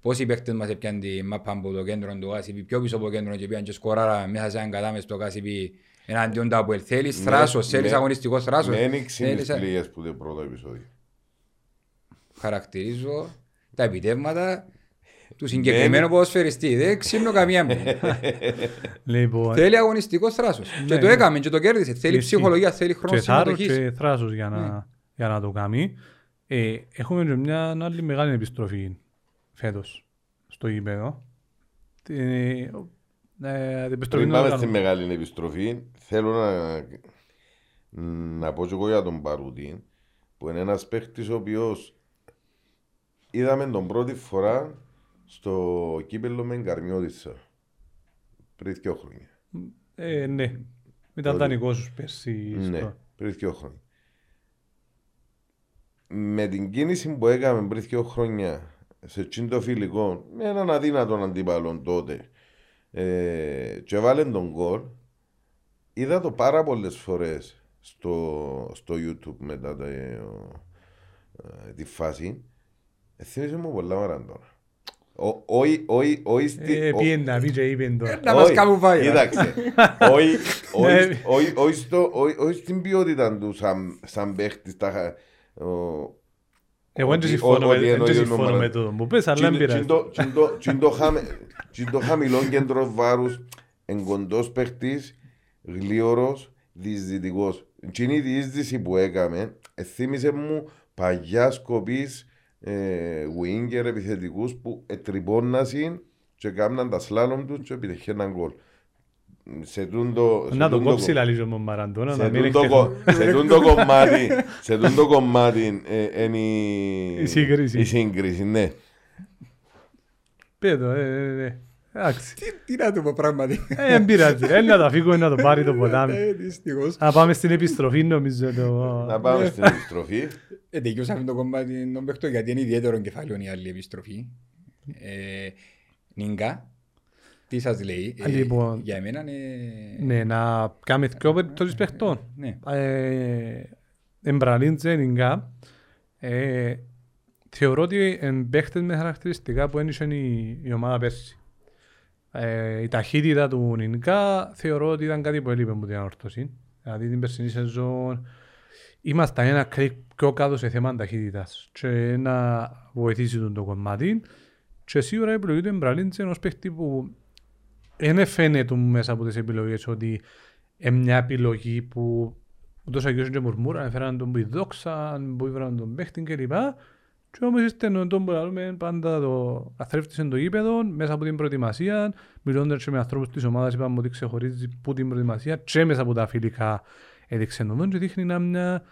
Πόσοι παίκτες μας έπιαν τη μάπα από το κέντρο του Κάσιπη, πιο πίσω από το κέντρο και πήγαν και σκοράρα μέσα σε έναν κατάμεση στο Κάσιπη εναντίον του Αποέλ. Θέλεις Ναι, θράσος, θέλεις ναι. αγωνιστικός θράσος. Με ένοιξε τις Θέλεις- πληγές που το πρώτο επεισόδιο. Χαρακτηρίζω τα επιτεύγματα του συγκεκριμένου ποδοσφαιριστή. Δεν ξύνω καμία μου. *laughs* Λοιπόν, Θέλει αγωνιστικός θράσος. Και Ναι, το ναι. έκαμε και το κέρδισε. Θέλει Ισχύει. ψυχολογία, θέλει χρόνο και θάρρος συμμετοχής. και θράσος για να, Ναι. για να το κάνει. Ε, έχουμε και μια άλλη μεγάλη επιστροφή φέτος στο γήπεδο. Την, ε, την επιστροφή Πριν των πάμε μεγάλων. στη μεγάλη επιστροφή, θέλω να, να πω και εγώ για τον Παρούτη, που είναι ένας παίχτης ο οποίος είδαμε τον πρώτη φορά στο κύπελο με Γκαρμιώτισσα πριν δύο χρόνια. Ε, ναι, ήταν Τότε. δανεικός πέρσι. Ναι, στο- πριν δύο χρόνια. Με την κίνηση που έκαμε πριν δύο χρόνια σε τσίντο φιλικό, με έναν αδύνατο αντίπαλο τότε, ε, και βάλε τον γκολ, είδα το πάρα πολλές φορές στο, στο YouTube μετά το, ε, τη φάση. Ε, θύμισε μου πολλά μαραντώνα. Ο- Όχι, όχι, όχι στη- Ε, ο- πήγαινε να πει και είπε τώρα. Να μας όχι, κάνουν φάει, ρε. Κοίταξε. *laughs* όχι, όχι, Ναι. όχι, όχι, στο- όχι, όχι στην ποιότητα του σαν, σαν παίχτης. Τα, χα- ο- Εγώ δεν ότι- συμφωνώ ότι με- δεν εννοεί ο συμφωνώ νούμερο. με το μου πες, αλλά δεν Τσιν- πειράζει. τσιν το- τσιν το- τσιν το χάμε- τσιν το χαμηλό κέντρο βάρους, εγκοντός παίχτης, γλίωρος, διεισδυτικός. Τσιν η διείσδυση που έκαμε, ε, θύμισε μου παγιά σκοπής ε, winger επιθετικούς που ετρυπώνασαν και κάμναν τα σλάλομ τους και επιτυχαίναν γκολ. Σε τούντο, σε Να το τούντο κόψει κο- λαλίζω μου Μαραντώνα, να *laughs* σε μην τούντο εκτεθώ. κο- σε τούντο κομμάτι, σε τούντο κομμάτι ε, είναι η, Η σύγκριση. η σύγκριση, ναι. Πέτω, ε, ε, ε, εντάξει. Τι- Τι να του πω πράγματι. Ε, Δεν πειράζει, ε, να το αφήγουμε να το πάρει το ποτάμι. Ε, δυστυχώς. Να πάμε στην επιστροφή νομίζω το... Να πάμε στην επιστροφή. Ε, τελειώσαμε το κομμάτι των παιχτών γιατί είναι ιδιαίτερο κεφάλαιο η άλλη επιστροφή. Ε, Νίγκα, τι σας λέει. Ε, Λοιπόν. για εμένα είναι... Ναι, να κάνουμε δυο περιπτώσεις παιχτών. Ναι. Ε, Εμπραλίντζε, Νιγκά. Ε, Θεωρώ ότι είναι παίχτες με χαρακτηριστικά που ένιξε η, η ομάδα πέρσι. Ε, η ταχύτητα του Νινικά θεωρώ ότι ήταν κάτι που έλειπε από την ανορθώση. Δηλαδή την περσινή σεζόν ήμασταν ένα κλικ πιο κάτω σε θέμα ταχύτητας και να βοηθήσει τον το κομμάτι. Και σίγουρα η επιλογή του Εμπραλίντζε είναι ένας παίχτη που δεν φαίνεται μέσα από τις επιλογές ότι είναι μια επιλογή που ούτως αγιώς και μουρμούρα, έφεραν τον που η δόξα, που έφεραν τον παίχτη κλπ. Και όμως είστε τον που λέμε πάντα το αθρέφτησε το γήπεδο μέσα από την προετοιμασία, μιλώντας και με ανθρώπους της ομάδας είπαμε ότι ξεχωρίζει που την προετοιμασία και μέσα από τα φιλικά έδειξε τον και δείχνει να μια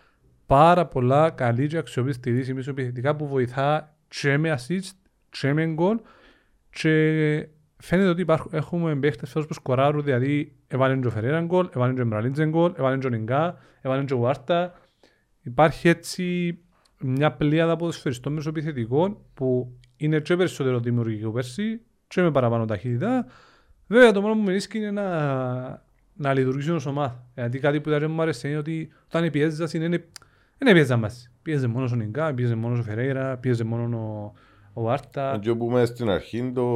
πάρα πολλά καλή και αξιόπιστη δύση μίσο επιθετικά που βοηθά και με assist και με γκολ και φαίνεται ότι υπάρχουν, έχουμε παίχτες φέτος που σκοράρουν δηλαδή έβαλαν και ο Φερέρα γκολ, έβαλαν και ο Μπραλίντζεν γκολ, έβαλαν και ο Νιγκά, έβαλαν και ο Βάρτα υπάρχει έτσι μια πλειάδα ποδοσφαιριστών μεσοπιθετικών που είναι και περισσότερο δημιουργικό πέρσι και με παραπάνω ταχύτητα. Βέβαια το μόνο που με ρίσκει είναι να, να λειτουργήσουν ως ομάδα. Γιατί κάτι που δεν μου άρεσε είναι ότι όταν πιέζας είναι, είναι, είναι πιέζα μας. Πιέζε μόνος ο Νιγκά, πιέζε μόνος ο Φερέιρα, πιέζε μόνο ο, ο Άρτα. Και όπου μέσα στην αρχή το...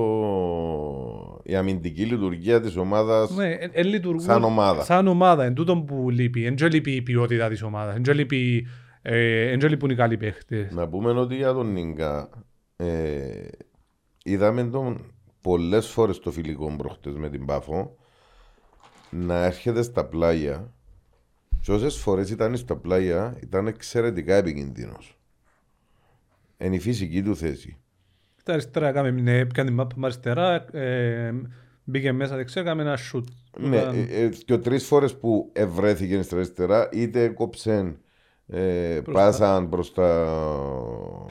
η αμυντική λειτουργία της ομάδας ναι, ε, ε, λειτουργούν σαν ομάδα. Σαν ομάδα, εν τούτο που λείπει. Εν λείπει η ποιότητα της ομάδας, εν λείπει ε, εν λείπουν οι καλοί παίχτες. Να πούμε ότι για τον Νίγκα ε, είδαμε τον πολλές φορές το φιλικό προχτές με την Πάφο να έρχεται στα πλάγια και όσες φορές ήταν στα πλάγια ήταν εξαιρετικά επικίνδυνος. Είναι η φυσική του θέση. Στα αριστερά έκαμε μια έπιανε μάπα με αριστερά, ε, μπήκε μέσα δεξιά, έκαμε ένα σούτ. Ναι, ε, ε, και τρεις φορές που ευρέθηκε στα αριστερά είτε κόψε ε, πάσαν προς, τα,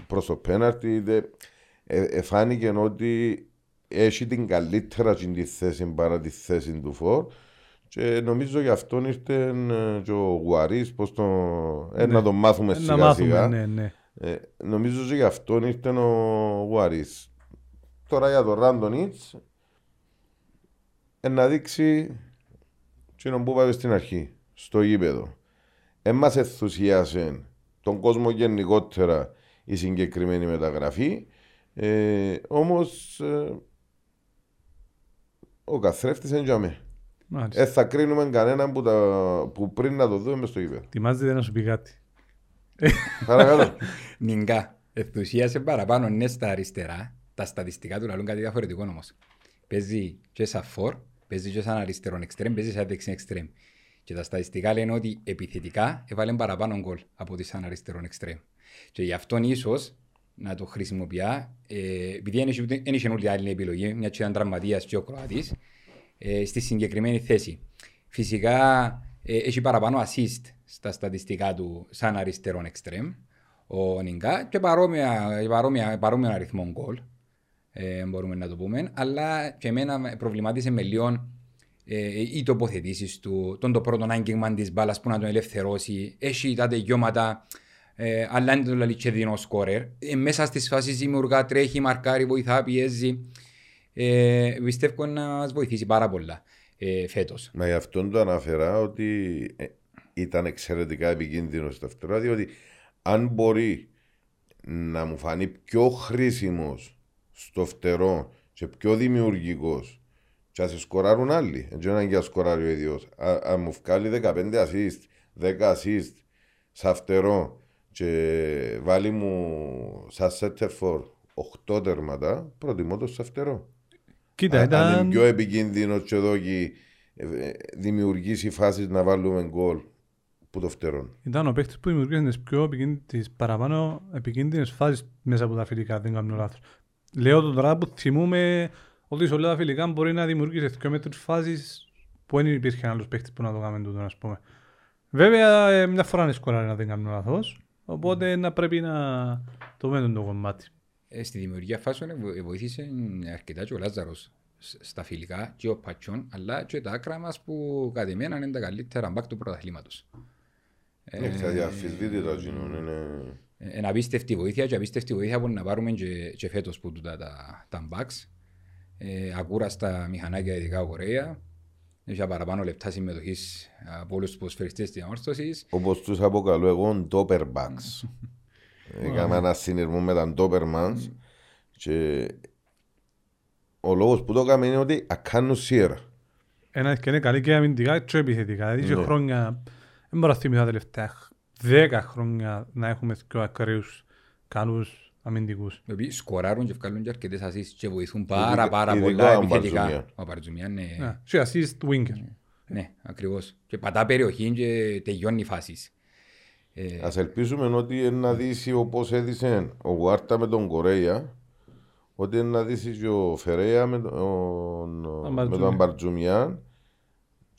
προς το πέναρτι ε, ε, φάνηκε ότι έχει την καλύτερα τη θέση παρά τη θέση του Φορ και νομίζω γι' αυτό ήρθε ε, και ο Γουαρίς πως το, ε, ναι. να τον μάθουμε σιγά μάθουμε, σιγά ναι, ναι. Ε, νομίζω ότι γι' αυτό ήρθε ο Γουαρίς τώρα για τον Ράντονιτς ε, να δείξει τι που είπατε στην αρχή στο γήπεδο δεν μας ενθουσιάσε τον κόσμο γενικότερα η συγκεκριμένη μεταγραφή. Ε, Όμως ε, ο καθρέφτης είναι για Δεν θα κρίνουμε κανέναν που, τα, που πριν να το δούμε στο γήπεδο. Τιμάζεται να σου πει κάτι. Παρακαλώ. *laughs* Νιγκά, ενθουσίασε παραπάνω ναι στα αριστερά. Τα στατιστικά του λαλούν κάτι διαφορετικό όμως. Παίζει και σαν φορ, παίζει και σαν αριστερό εξτρέμ, παίζει σαν δεξί εξτρέμ. Και τα στατιστικά λένε ότι επιθετικά έβαλε παραπάνω γκολ από τη σαν αριστερό εξτρέμ. Και γι' αυτόν ίσως να το χρησιμοποιεί, ε, επειδή δεν είχε όλη άλλη επιλογή, μια και ήταν τραυματίας και ο Κροατή, ε, στη συγκεκριμένη θέση. Φυσικά ε, έχει παραπάνω assist στα στατιστικά του σαν αριστερό εξτρέμ ο Νιγκά και παρόμοια, παρόμοια, παρόμοιο αριθμό γκολ. Ε, μπορούμε να το πούμε, αλλά και εμένα προβλημάτισε με λίγο ε, οι τοποθετήσεις του, τον το πρώτο άγγιγμα της μπάλας που να τον ελευθερώσει. Έχει τα τελειώματα, ε, αλλά είναι το λέει και δίνω σκόρερ. Ε, μέσα στις φάσεις δημιουργά, τρέχει, μαρκάρει, βοηθά, πιέζει. Ε, πιστεύω να μας βοηθήσει πάρα πολλά ε, φέτος. Μα γι' αυτόν το αναφερά ότι ε, ήταν εξαιρετικά επικίνδυνος στο φτερό, διότι αν μπορεί να μου φανεί πιο χρήσιμος στο φτερό και πιο δημιουργικός και σε σκοράρουν άλλοι. Έτσι είναι για σκοράρει ο ίδιος. Αν μου βγάλει 15 assist, 10 assist, σαφτερό και βάλει μου σαν σέτερφορ 8 τέρματα, προτιμώ το σαφτερό. Κοίτα, ήταν... Αν είναι πιο επικίνδυνος και εδώ και ε, δημιουργήσει φάσεις να βάλουμε γκολ που το φτερό. Ήταν ο παίχτης που δημιουργήσε τις πιο τις παραπάνω επικίνδυνες φάσεις μέσα από τα φιλικά, δεν κάνω λάθος. Λέω το τώρα που θυμούμε ότι σε όλα τα φιλικά μπορεί να δημιουργήσεις δύο μέτρους φάσεις που δεν υπήρχε άλλος παίχτης που να το κάνουμε τούτο, ας πούμε. Βέβαια, ε, μια φορά είναι σκοράρει να δεν κάνουμε λάθος, οπότε να πρέπει να το δούμε το κομμάτι. Ε, στη δημιουργία φάσεων βοήθησε αρκετά και ο Λάζαρος στα φιλικά και ο Πατσόν, αλλά και τα άκρα μας που κατ' εμένα είναι τα καλύτερα μπακ του πρωταθλήματος. Έχει αδιαφυσβήτητα είναι... Είναι απίστευτη βοήθεια και απίστευτη βοήθεια που να πάρουμε και, και φέτος που τα, τα, τα μπακς ε, ακούραστα μηχανάκια ειδικά Κορέα. Είχε παραπάνω λεπτά συμμετοχής από όλους τους ποδοσφαιριστές της ανόρθωση. Όπως τους αποκαλώ εγώ, Doperbacks. Έκαμε ένα συνειρμό με τα Dopermans και ο λόγος που το έκαμε είναι ότι ακάνουν σιέρα. Ένα και είναι καλή και αμυντικά και επιθετικά. Δηλαδή ναι. χρόνια, δεν μπορώ να θυμηθώ τα τελευταία δέκα χρόνια να έχουμε πιο ακραίους καλούς αμυντικούς. Οι οποίοι σκοράρουν και βγάλουν και αρκετές ασίσεις και βοηθούν πάρα πάρα πολλά επιθετικά. Ο Παρτζουμιά είναι... Και assist winger. Ναι, ακριβώς. Και πατά περιοχή και τελειώνει φάσεις. Ε, Ας ελπίσουμε ότι να δείσει όπως έδισε ο Γουάρτα με τον Κορέια ότι να δείσει και ο Φερέα με τον, με Αμπαρτζούμια. τον Αμπαρτζουμιάν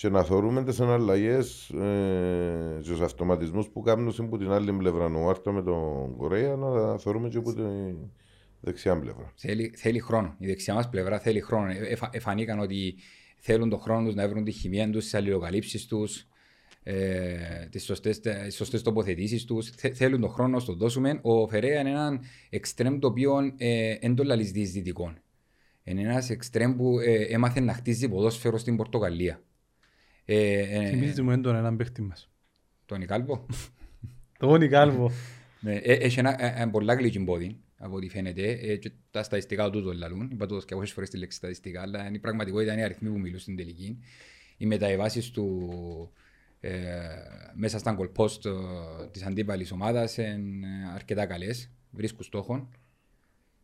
και να θεωρούμε τις αναλλαγές ε, και τους αυτοματισμούς που κάνουν από την άλλη πλευρά ο Γουάρτα με τον Κορέια να θεωρούμε και από την δεξιά πλευρά. Θέλει, θέλει χρόνο. Η δεξιά μας πλευρά θέλει χρόνο. Ε, εφα, εφανήκαν ότι θέλουν τον χρόνο τους να βρουν τη χημία τους, τις αλληλοκαλύψεις τους, ε, τις σωστές τοποθετήσεις τους. Θε, θέλουν τον χρόνο να το δώσουμε. Ο Φερέα είναι έναν εξτρέμ το οποίο ε, δεν το λαλείς διεισδυτικών. Είναι ένας εξτρέμ που ε, έμαθε να χτίζει ποδόσφαιρο στην Πορτογαλία. Ε, ε, Θυμίζει μου έντονα έναν παίχτη μας. τον Ικάλβο. Το Γόνι Κάλβο. Ναι, ε, έχει ένα, ε, ε, πολλά γλυκή πόδι, από ό,τι φαίνεται. Ε, και τα στατιστικά του το λαλούν. Είπα το και πολλές φορές τη λέξη στατιστικά, αλλά είναι η πραγματικότητα είναι οι αριθμοί που μιλούν στην τελική. Οι μεταβάσεις του ε, μέσα στα goal post ε, της αντίπαλης ομάδας είναι αρκετά καλές. Βρίσκουν στόχων.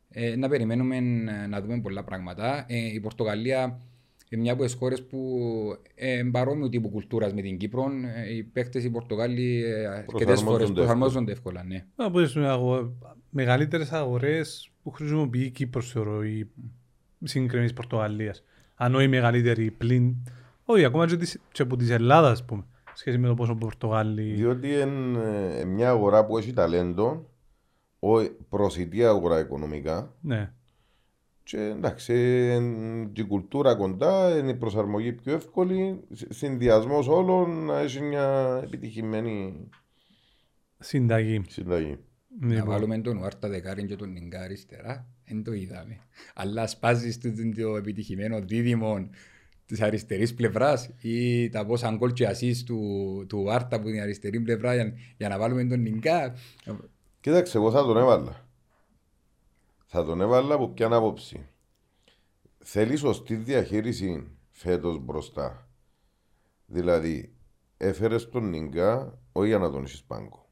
Ε, να περιμένουμε ε, να δούμε πολλά πράγματα. Ε, η Πορτογαλία είναι μια από τις χώρες που ε, παρόμοιου τύπου κουλτούρας με την Κύπρο. Ε, οι παίκτες οι Πορτογάλοι ε, αρκετές φορές Προσαρμόζονται προσαρμόζονται εύκολα. Ναι. Από τις αγο- μεγαλύτερες αγορές που χρησιμοποιεί η Κύπρος θεωρώ η συγκεκριμένη της Πορτογαλίας. Αν όχι η μεγαλύτερη πλην, όχι ακόμα και, της, και από της Ελλάδας ας πούμε, σχέση με το πόσο Πορτογάλοι... Διότι είναι μια αγορά που έχει ταλέντο, ο- προσιτή αγορά οικονομικά Ναι. Και εντάξει, εν- η κουλτούρα κοντά, είναι η προσαρμογή πιο εύκολη, συνδυασμός όλων να έχει μια επιτυχημένη Συνταγή. συνταγή. Να Λοιπόν. βάλουμε τον Ουάρτα δεκάριν και τον Νιγκά αριστερά, δεν το είδαμε. Αλλά σπάζεις το, το επιτυχημένο δίδυμο της αριστερής πλευράς ή τα πόσα γκολ και ασίς του, του Ουάρτα που είναι αριστερή πλευρά για, για να βάλουμε τον Νιγκά. Κοίταξε, εγώ θα τον έβαλα. Θα τον έβαλα από ποια άποψη. Θέλει σωστή διαχείριση φέτος μπροστά. Δηλαδή, έφερες τον Νιγκά, όχι για να τον έχεις πάγκο.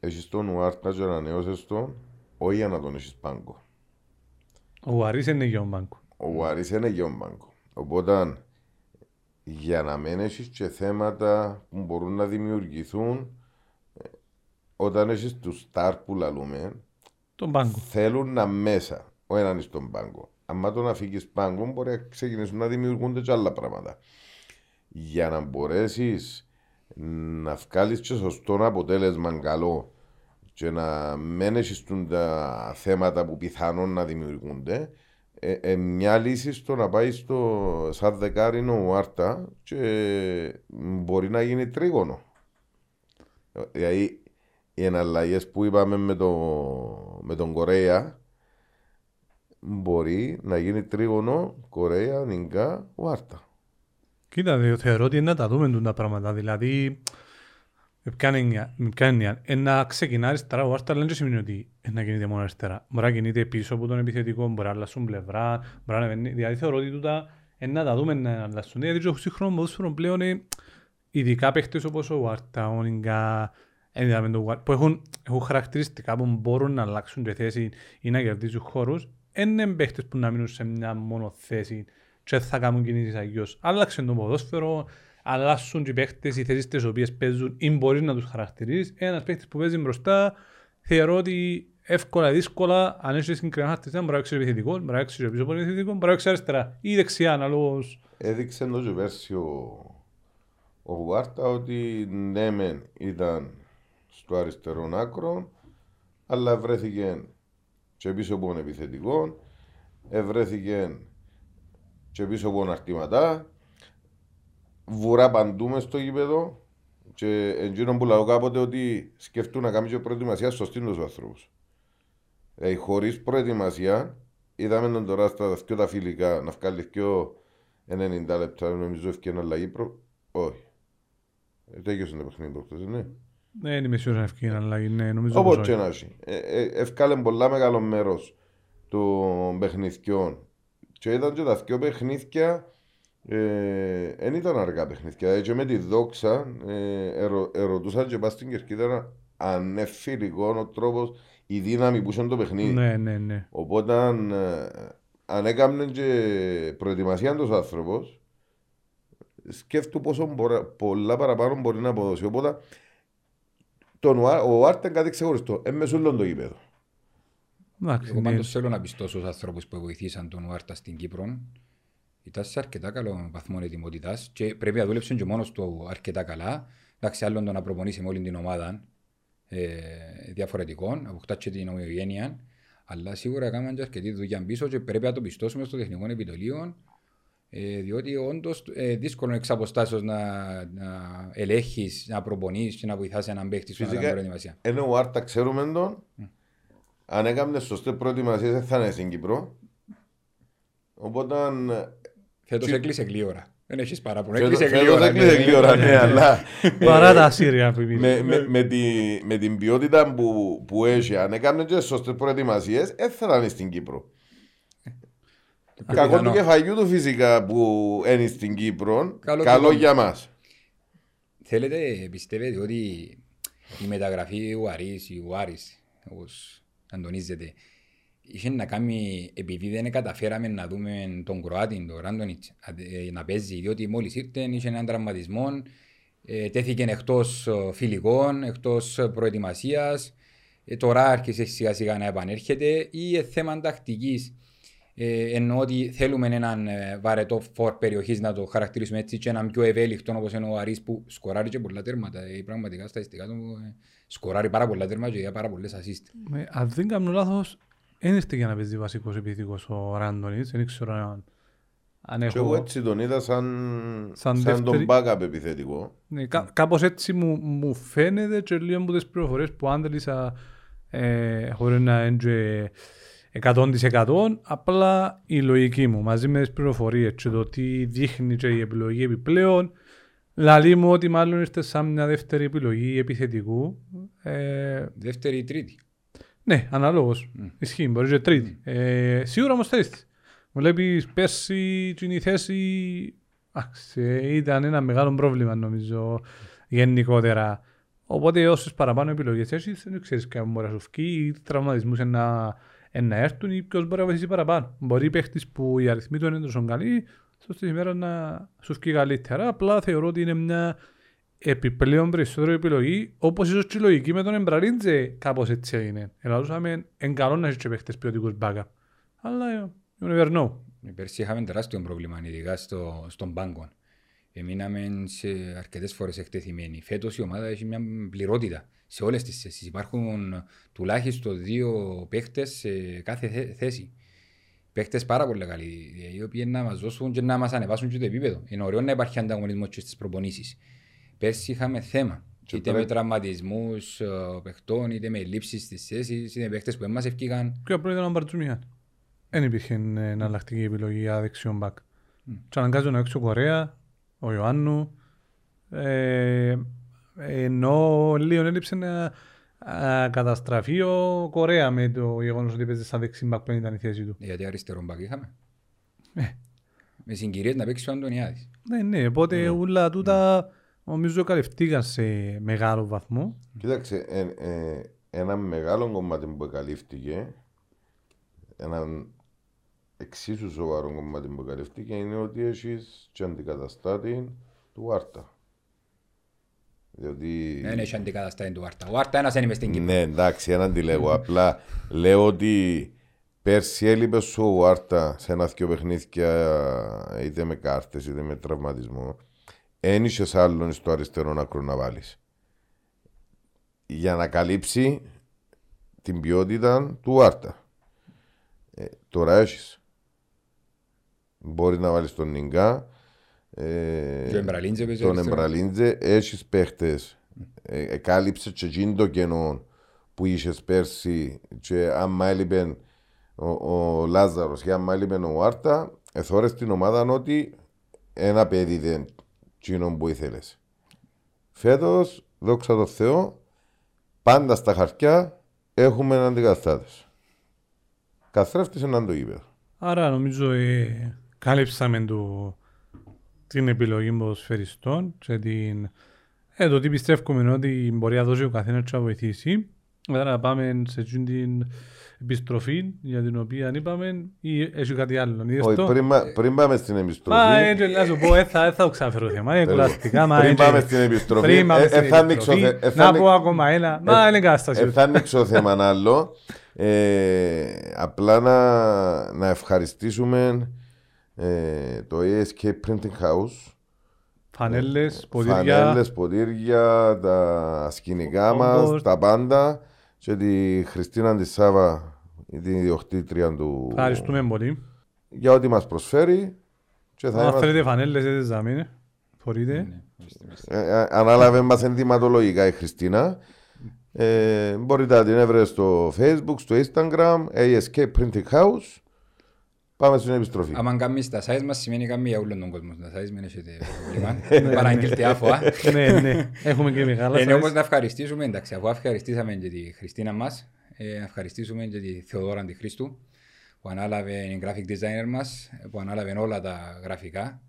Έχεις τον Ουάρτα και ανανεώσει τον, όχι για να τον έχεις πάγκο. Ο Βαρύς είναι για ο Μπάνκο. Ο Βαρύς είναι γεών πάγκο. Οπότε, για να μην έχεις και θέματα που μπορούν να δημιουργηθούν, ε, όταν έχεις τους στάρ που λαλούμε, Τον Μπάνκο. θέλουν να μέσα, όχι να είναι στον πάγκο. Αν το να φύγεις πάγκο, μπορεί να ξεκινήσουν να δημιουργούνται και άλλα πράγματα. Για να μπορέσεις να βγάλεις και σωστό αποτέλεσμα καλό και να μην έχεις τούν τα θέματα που πιθανόν να δημιουργούνται, ε, ε, μια λύση στο να πάει στο σαν δεκάρινο ο Άρτα και μπορεί να γίνει τρίγωνο. Δηλαδή, οι εναλλαγές που είπαμε με, το, με τον Κορέα μπορεί να γίνει τρίγωνο Κορέα, Νιγκά, Ουάρτα. Κοίτα, δε, θεωρώ ότι είναι να τα δούμε τούτα τα πράγματα. Δηλαδή, με ποια έννοια- με ποια έννοια, ε, να ξεκινά αριστερά, ο Άρτα δεν σημαίνει ότι ε, να κινείται μόνο αριστερά. Μπορεί να κινείται πίσω από τον επιθετικό, μπορεί να αλλάσουν πλευρά, μπορεί να ανεβαίνει. Δηλαδή, θεωρώ ότι τούτα ε, να τα δούμε να αλλάσουν. Γιατί το σύγχρονος ποδόσφαιρο πλέον είναι ειδικά παίχτες όπως ο Άρτα, ο Νιγκά, εν είδαμε το Ουάρ- που έχουν, έχουν χαρακτηριστικά που μπορούν να αλλάξουν τη θέση ή να κερδίσουν χώρους, είναι παίχτες που να μείνουν σε μια μόνο θέση και θα κάνουν κινήσεις αγιώς. Άλλαξε το ποδόσφαιρο, αλλάσουν και οι παίχτες οι θέσεις τις οποίες παίζουν ή μπορείς να τους χαρακτηρίσεις. Ένας παίχτης που παίζει μπροστά θεωρώ ότι εύκολα ή δύσκολα αν έχει συγκεκριμένα χαρτιστά μπορεί να παίξει επιθετικό, μπορεί να παίξει πίσω από επιθετικό, μπορεί να παίξει αριστερά ή δεξιά αναλόγως. Έδειξε το και πέρσι ο, ο Ουάρτα ότι ναι μεν ήταν στο αριστερό άκρο αλλά βρέθηκε και πίσω από τον επιθετικό ευρέθηκε και πίσω από τον αρτηματά βουρά παντού μες στο γήπεδο και εντύνον που λέω κάποτε ότι σκεφτούν να κάνουν και προετοιμασία σωστή τους ανθρώπους. Δηλαδή χωρίς προετοιμασία είδαμε τον τώρα στα δυο τα φιλικά να βγάλεις δυο 90 λεπτά νομίζω ευκαιρία αλλαγή προ... Όχι. Ε, Τέγιωσε το παιχνίδι προχτές, ναι. Δεν είμαι σίγουρος να ευκαιρία να αλλαγή, ναι, νομίζω πως Όποτε όχι. και να έχει. Ε, ε, Ευκάλε πολλά μεγάλο μέρος των παιχνιδιών. Και ήταν και τα δυο παιχνίδια δεν ήταν αργά παιχνίδια. Ε, και με τη δόξα ε, ερω, ερωτούσαν και πας στην κερκίδα αν είναι φιλικός ο τρόπος, η δύναμη που είχε το παιχνίδι. Ναι, ναι, ναι. Οπότε αν, ε, αν έκαμε και προετοιμασία τους άνθρωπος, σκέφτου πόσο μπορεί, πολλά παραπάνω μπορεί να αποδώσει. Οπότε τον Ουάρ- ο Άρτα είναι κάτι ξεχωριστό. Είναι μεσούλον το γήπεδο. Εντάξει, Εγώ ναι. πάντως θέλω να πιστώ στους ανθρώπους που βοηθήσαν τον Ουάρτα στην Κύπρο. Ήταν σε αρκετά καλό βαθμό ετοιμότητας και πρέπει να δούλεψε και μόνος του αρκετά καλά. Εντάξει, άλλον το να προπονήσει με όλη την ομάδα ε, διαφορετικών, αποκτά και την ομοιογένεια. Αλλά σίγουρα έκαναν και αρκετή δουλειά πίσω και πρέπει να το πιστώσουμε στο τεχνικό επιτολείο. Ε, διότι όντως ε, δύσκολο εξ αποστάσεως να, να ελέγχεις, να προπονείς και να βοηθάς έναν παίχτη σου να Φυσικά. κάνει προετοιμασία. Ενώ ο Άρτα ξέρουμε τον. Αν έκαμε σωστές προετοιμασίες δεν θα είναι στην Κύπρο. Οπότε Φέτος Τι- έκλεισε γλύωρα. Δεν έχεις παράπονο. Φέτος- Έκλεισε φέτος γλύωρα. έκλεισε ναι. γλύωρα, ναι, αλλά Παρά τα Σύρια που με, είπε. με, με, τη, με την ποιότητα που, που έχει, αν έκανε και σωστές προετοιμασίες, δεν θα είναι στην Κύπρο. Πιο Κακό πιθανό. του κεφαλιού του φυσικά που είναι στην Κύπρο, Καλό καλό, του για μας. Θέλετε, πιστεύετε ότι η μεταγραφή του Αρής, ή ο Άρης, όπως αντωνίζεται, είχε να κάνει, επειδή δεν καταφέραμε να δούμε τον Κροάτη, τον Ράντονιτς, ε, να παίζει, διότι μόλις ήρθε, είχε έναν τραυματισμό, ε, τέθηκε εκτός ε, φιλικών, εκτός ε, προετοιμασίας, ε, τώρα άρχισε σιγά σιγά να επανέρχεται ή ε, θέμα τακτικής. Ε, εννοώ ότι θέλουμε έναν ε, βαρετό φορ περιοχής να το χαρακτηρίσουμε έτσι και έναν πιο ευέλικτο όπως είναι ο Αρής που σκοράρει και πολλά τέρματα. Ε, πραγματικά στατιστικά του ε, σκοράρει πάρα πολλά τέρματα και για πάρα πολλές assist. Ε, Αν δεν κάνω λάθος, δεν ήρθε για να παίζει βασικός επιθετικός ο Ράντονιτς. Δεν ξέρω αν, αν Και εγώ έχω... έτσι τον είδα σαν, Σαν σαν, τον δεύτερη- backup επιθετικό. Ναι, κα, κάπως έτσι μου, μου φαίνεται και λίγο από τις πληροφορίες που άντελησα ε, χωρίς να είναι και 100% απλά η λογική μου μαζί με τις πληροφορίες και το τι δείχνει και η επιλογή επιπλέον λαλεί μου ότι μάλλον ήρθε σαν μια δεύτερη επιλογή επιθετικού ε, Δεύτερη ή τρίτη. ναι, αναλόγως. Ισχύει, μπορεί και τρίτη. Ε, σίγουρα όμως θέλεις. τη. Βλέπεις πέρσι την η θέση άξι, ήταν ένα μεγάλο πρόβλημα νομίζω γενικότερα. Οπότε όσες παραπάνω επιλογές έχεις, δεν ξέρεις καν μπορεί να σου βγει ή τραυματισμούς να, να έρθουν ή ποιος μπορεί να βοηθήσει παραπάνω. Μπορεί παίχτης που οι αριθμοί του είναι τόσο καλοί, σωστή ημέρα να σου βγει καλύτερα. Απλά θεωρώ ότι είναι μια επιπλέον περισσότερο επιλογή, όπως ίσως και η λογική με τον Εμπραλίντζε κάπως έτσι έγινε. Ελαδούσαμε εν καλό να έχει και παίχτες ποιοτικούς backup. Αλλά ε, you never know. Πέρσι είχαμε τεράστιο πρόβλημα, ειδικά στο, στον πάγκο. Εμείναμε σε αρκετές φορές εκτεθειμένοι. Φέτος η ομάδα έχει μια πληρότητα σε όλες τις θέσεις. Υπάρχουν τουλάχιστον δύο παίχτες σε κάθε θέ- θέση. Παίχτες πάρα πολύ καλοί, οι οποίοι να μας δώσουν και να μας ανεβάσουν και το επίπεδο. Είναι ωραίο να υπάρχει ανταγωνισμός και στις προπονήσεις. Πέρσι είχαμε θέμα. Και είτε πρέπει- με τραυματισμούς παιχτών, είτε με λήψει στις θέσεις, είτε με παίχτες που δεν μα ευκήγαν. Πιο απλό ήταν ο Μπαρτζουμιάν. Δεν υπήρχε ε, εναλλακτική επιλογή για δεξιόν back. Και αναγκάζουν να έξω ο Κορέα, ο Ιωάννου, ε, ενώ λίγο έλειψε να α, καταστραφεί ο Κορέα με το γεγονός ότι παίζει σαν δεξί back που ήταν η θέση του. Γιατί αριστερό μπακ είχαμε. Ε. Με συγκυρίες να παίξει ο Αντωνιάδης. Ναι, ναι, οπότε όλα τούτα νομίζω καλυφθήκαν σε μεγάλο βαθμό. Κοίταξε, ε, ε, ένα μεγάλο κομμάτι που καλύφθηκε, ένα εξίσου σοβαρό κομμάτι που καλύφθηκε είναι ότι έχεις και αντικαταστάτη του Άρτα. Διότι. Δεν έχει αντικαταστάτη του Άρτα. Ο Άρτα ένας είναι μες στην Κύπρο. Ναι, εντάξει, έναν τη λέγω. Απλά λέω ότι πέρσι έλειπε σου ο Άρτα σε ένα δυο παιχνίδια είτε με κάρτες είτε με τραυματισμό. Εν είχες άλλον στο αριστερό άκρο να βάλεις. Για να καλύψει την ποιότητα του Άρτα. Ε, τώρα έχεις. Μπορεί να βάλεις τον Νιγκά. Τον αριστερό. Εμπραλίντζε, έχεις παίχτες. Ε, κάλυψε και εκείνο το κενό που είχες πέρσι. Και άμα έλειπε ο, ο Λάζαρος και άμα έλειπε ο Άρτα, εθώρες την ομάδα ότι ένα παιδί δεν τσίνο που ήθελες. Φέτος, δόξα τω Θεώ, πάντα στα χαρτιά έχουμε έναν αντικαταστάτε. Καθρέφτησε έναν το γήπεδο. Άρα νομίζω ε, κάλυψαμε το, την επιλογή ποδοσφαιριστών και την, ε, το τι πιστεύουμε ότι μπορεί να δώσει ο καθένας και να βοηθήσει. Άρα να πάμε σε αυτήν την επιστροφή για την οποία είπαμε ή έχει κάτι άλλο. Είδες Όχι, το; πριν, μα- πριν πάμε στην Μα επιστροφή. έτσι να σου πω, ε, θα, ε, θα το ξαφέρω θέμα, είναι κουραστικά. μα Πριν έτσι. πάμε στην επιστροφή, Πριν πάμε ε, στην ε, θα ανοίξω επιστροφή, θε- ε, θα Να ανοίξω- πω ακόμα ένα, μα είναι κατάσταση. Ε, θα ανοίξω θέμα άλλο. Ε, απλά να, να ευχαριστήσουμε ε, το ASK Printing House. Φανέλες, ποτήρια, Φανέλες, ποτήρια, τα σκηνικά μας, Κόμπορ. τα πάντα. Και τη Χριστίνα τη Σάβα, την ιδιοκτήτρια του, ευχαριστούμε πολύ. για ό,τι μας προσφέρει. Και θα Αν είμαστε, θέλετε φανέλες, έτσι ζαμίνε, φορείτε. Ναι, ορίστε, ορίστε. ε, ε, ανάλαβε μας ενδυματολογικά η Χριστίνα. Ε, μπορείτε να την έβρετε στο facebook, στο instagram, ASK Printing House. Πάμε στην επιστροφή. Άμα κάνεις τα size μας σημαίνει κάνουμε για όλον τον κόσμο. Τα size μην έχετε πρόβλημα. *laughs* Παραγγείλτε άφοα. *laughs* Ναι, ναι, έχουμε και μεγάλα Είναι όμως size. να ευχαριστήσουμε, εντάξει, αφού ευχαριστήσαμε και τη Χριστίνα μας, ε, να ευχαριστήσουμε και τη Θεοδόρα Αντιχρίστου, που ανάλαβε η graphic designer μας, που ανάλαβε όλα τα γραφικά.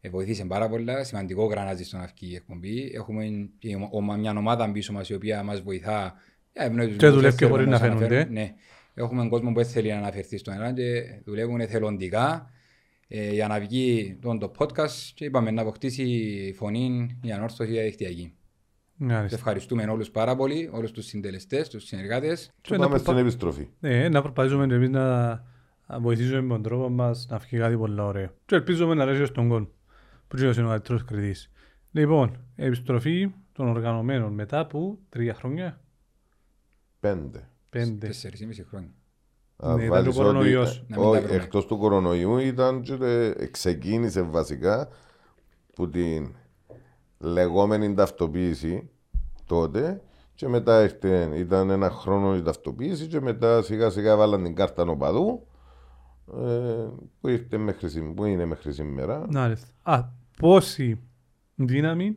Ε, βοηθήσε πάρα πολλά, σημαντικό γρανάζι στον αυκή η εκπομπή. Έχουμε και ο- ο- μια ομάδα πίσω μας η οποία μας βοηθά. ε, ευνοεί τους Και νέους, δουλεύει και θέλουν χωρίς να να σε αναφέρουν. φαίνονται. Ναι. Έχουμε κόσμο που δεν θέλει να αναφερθεί στον ένα και δουλεύουν εθελοντικά ε, για να βγει τον το podcast και είπαμε να αποκτήσει φωνή η ανόρθωση διαδικτυακή. Σε Μάλιστα. ευχαριστούμε όλους πάρα πολύ, όλους τους συντελεστές, τους συνεργάτες. Και να Πάμε προσπα- στην επιστροφή. Ναι, να προσπαθήσουμε και εμείς να να βοηθήσουμε με τον τρόπο μας να βγει κάτι πολύ ωραίο. Και ελπίζουμε να αρέσει στον κόσμο. Που είναι ο καλύτερος κριτής. Λοιπόν, επιστροφή των οργανωμένων μετά από τρία χρόνια, Πέντε. Πέντε. Τέσσερις ή μισή χρόνια. Αν Ναι, ήταν βάλεις και ο κορονοϊός. ότι- Να μην τα όχι, βρούμε. εκτός του κορονοϊού ήταν και ε, ξεκίνησε βασικά που την λεγόμενη ταυτοποίηση τότε και μετά ήρθε, ήταν ένα χρόνο η ταυτοποίηση και μετά σιγά σιγά βάλαν την κάρτα νοπαδού ε, που, ήρθε μέχρι, σήμ- που είναι μέχρι σήμερα. Μάλιστα. Α, πόση δύναμη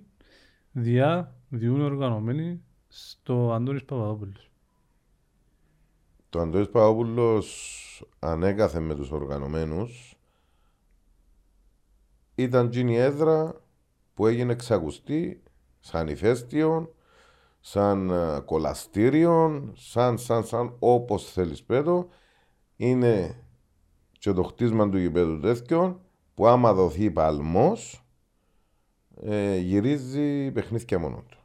διαδιούν οργανωμένοι στο Αντώνης Παπαδόπουλος. Το Αντώνης Παπαπούλος ανέκαθε με τους οργανωμένους ήταν τζίνη έδρα που έγινε εξακουστή σαν ηφαίστειο, σαν ε, κολαστήριο, σαν, σαν, σαν όπως θέλεις πέτω είναι και το χτίσμα του γηπέδου τέτοιων που άμα δοθεί παλμός ε, γυρίζει παιχνίδια μόνο του.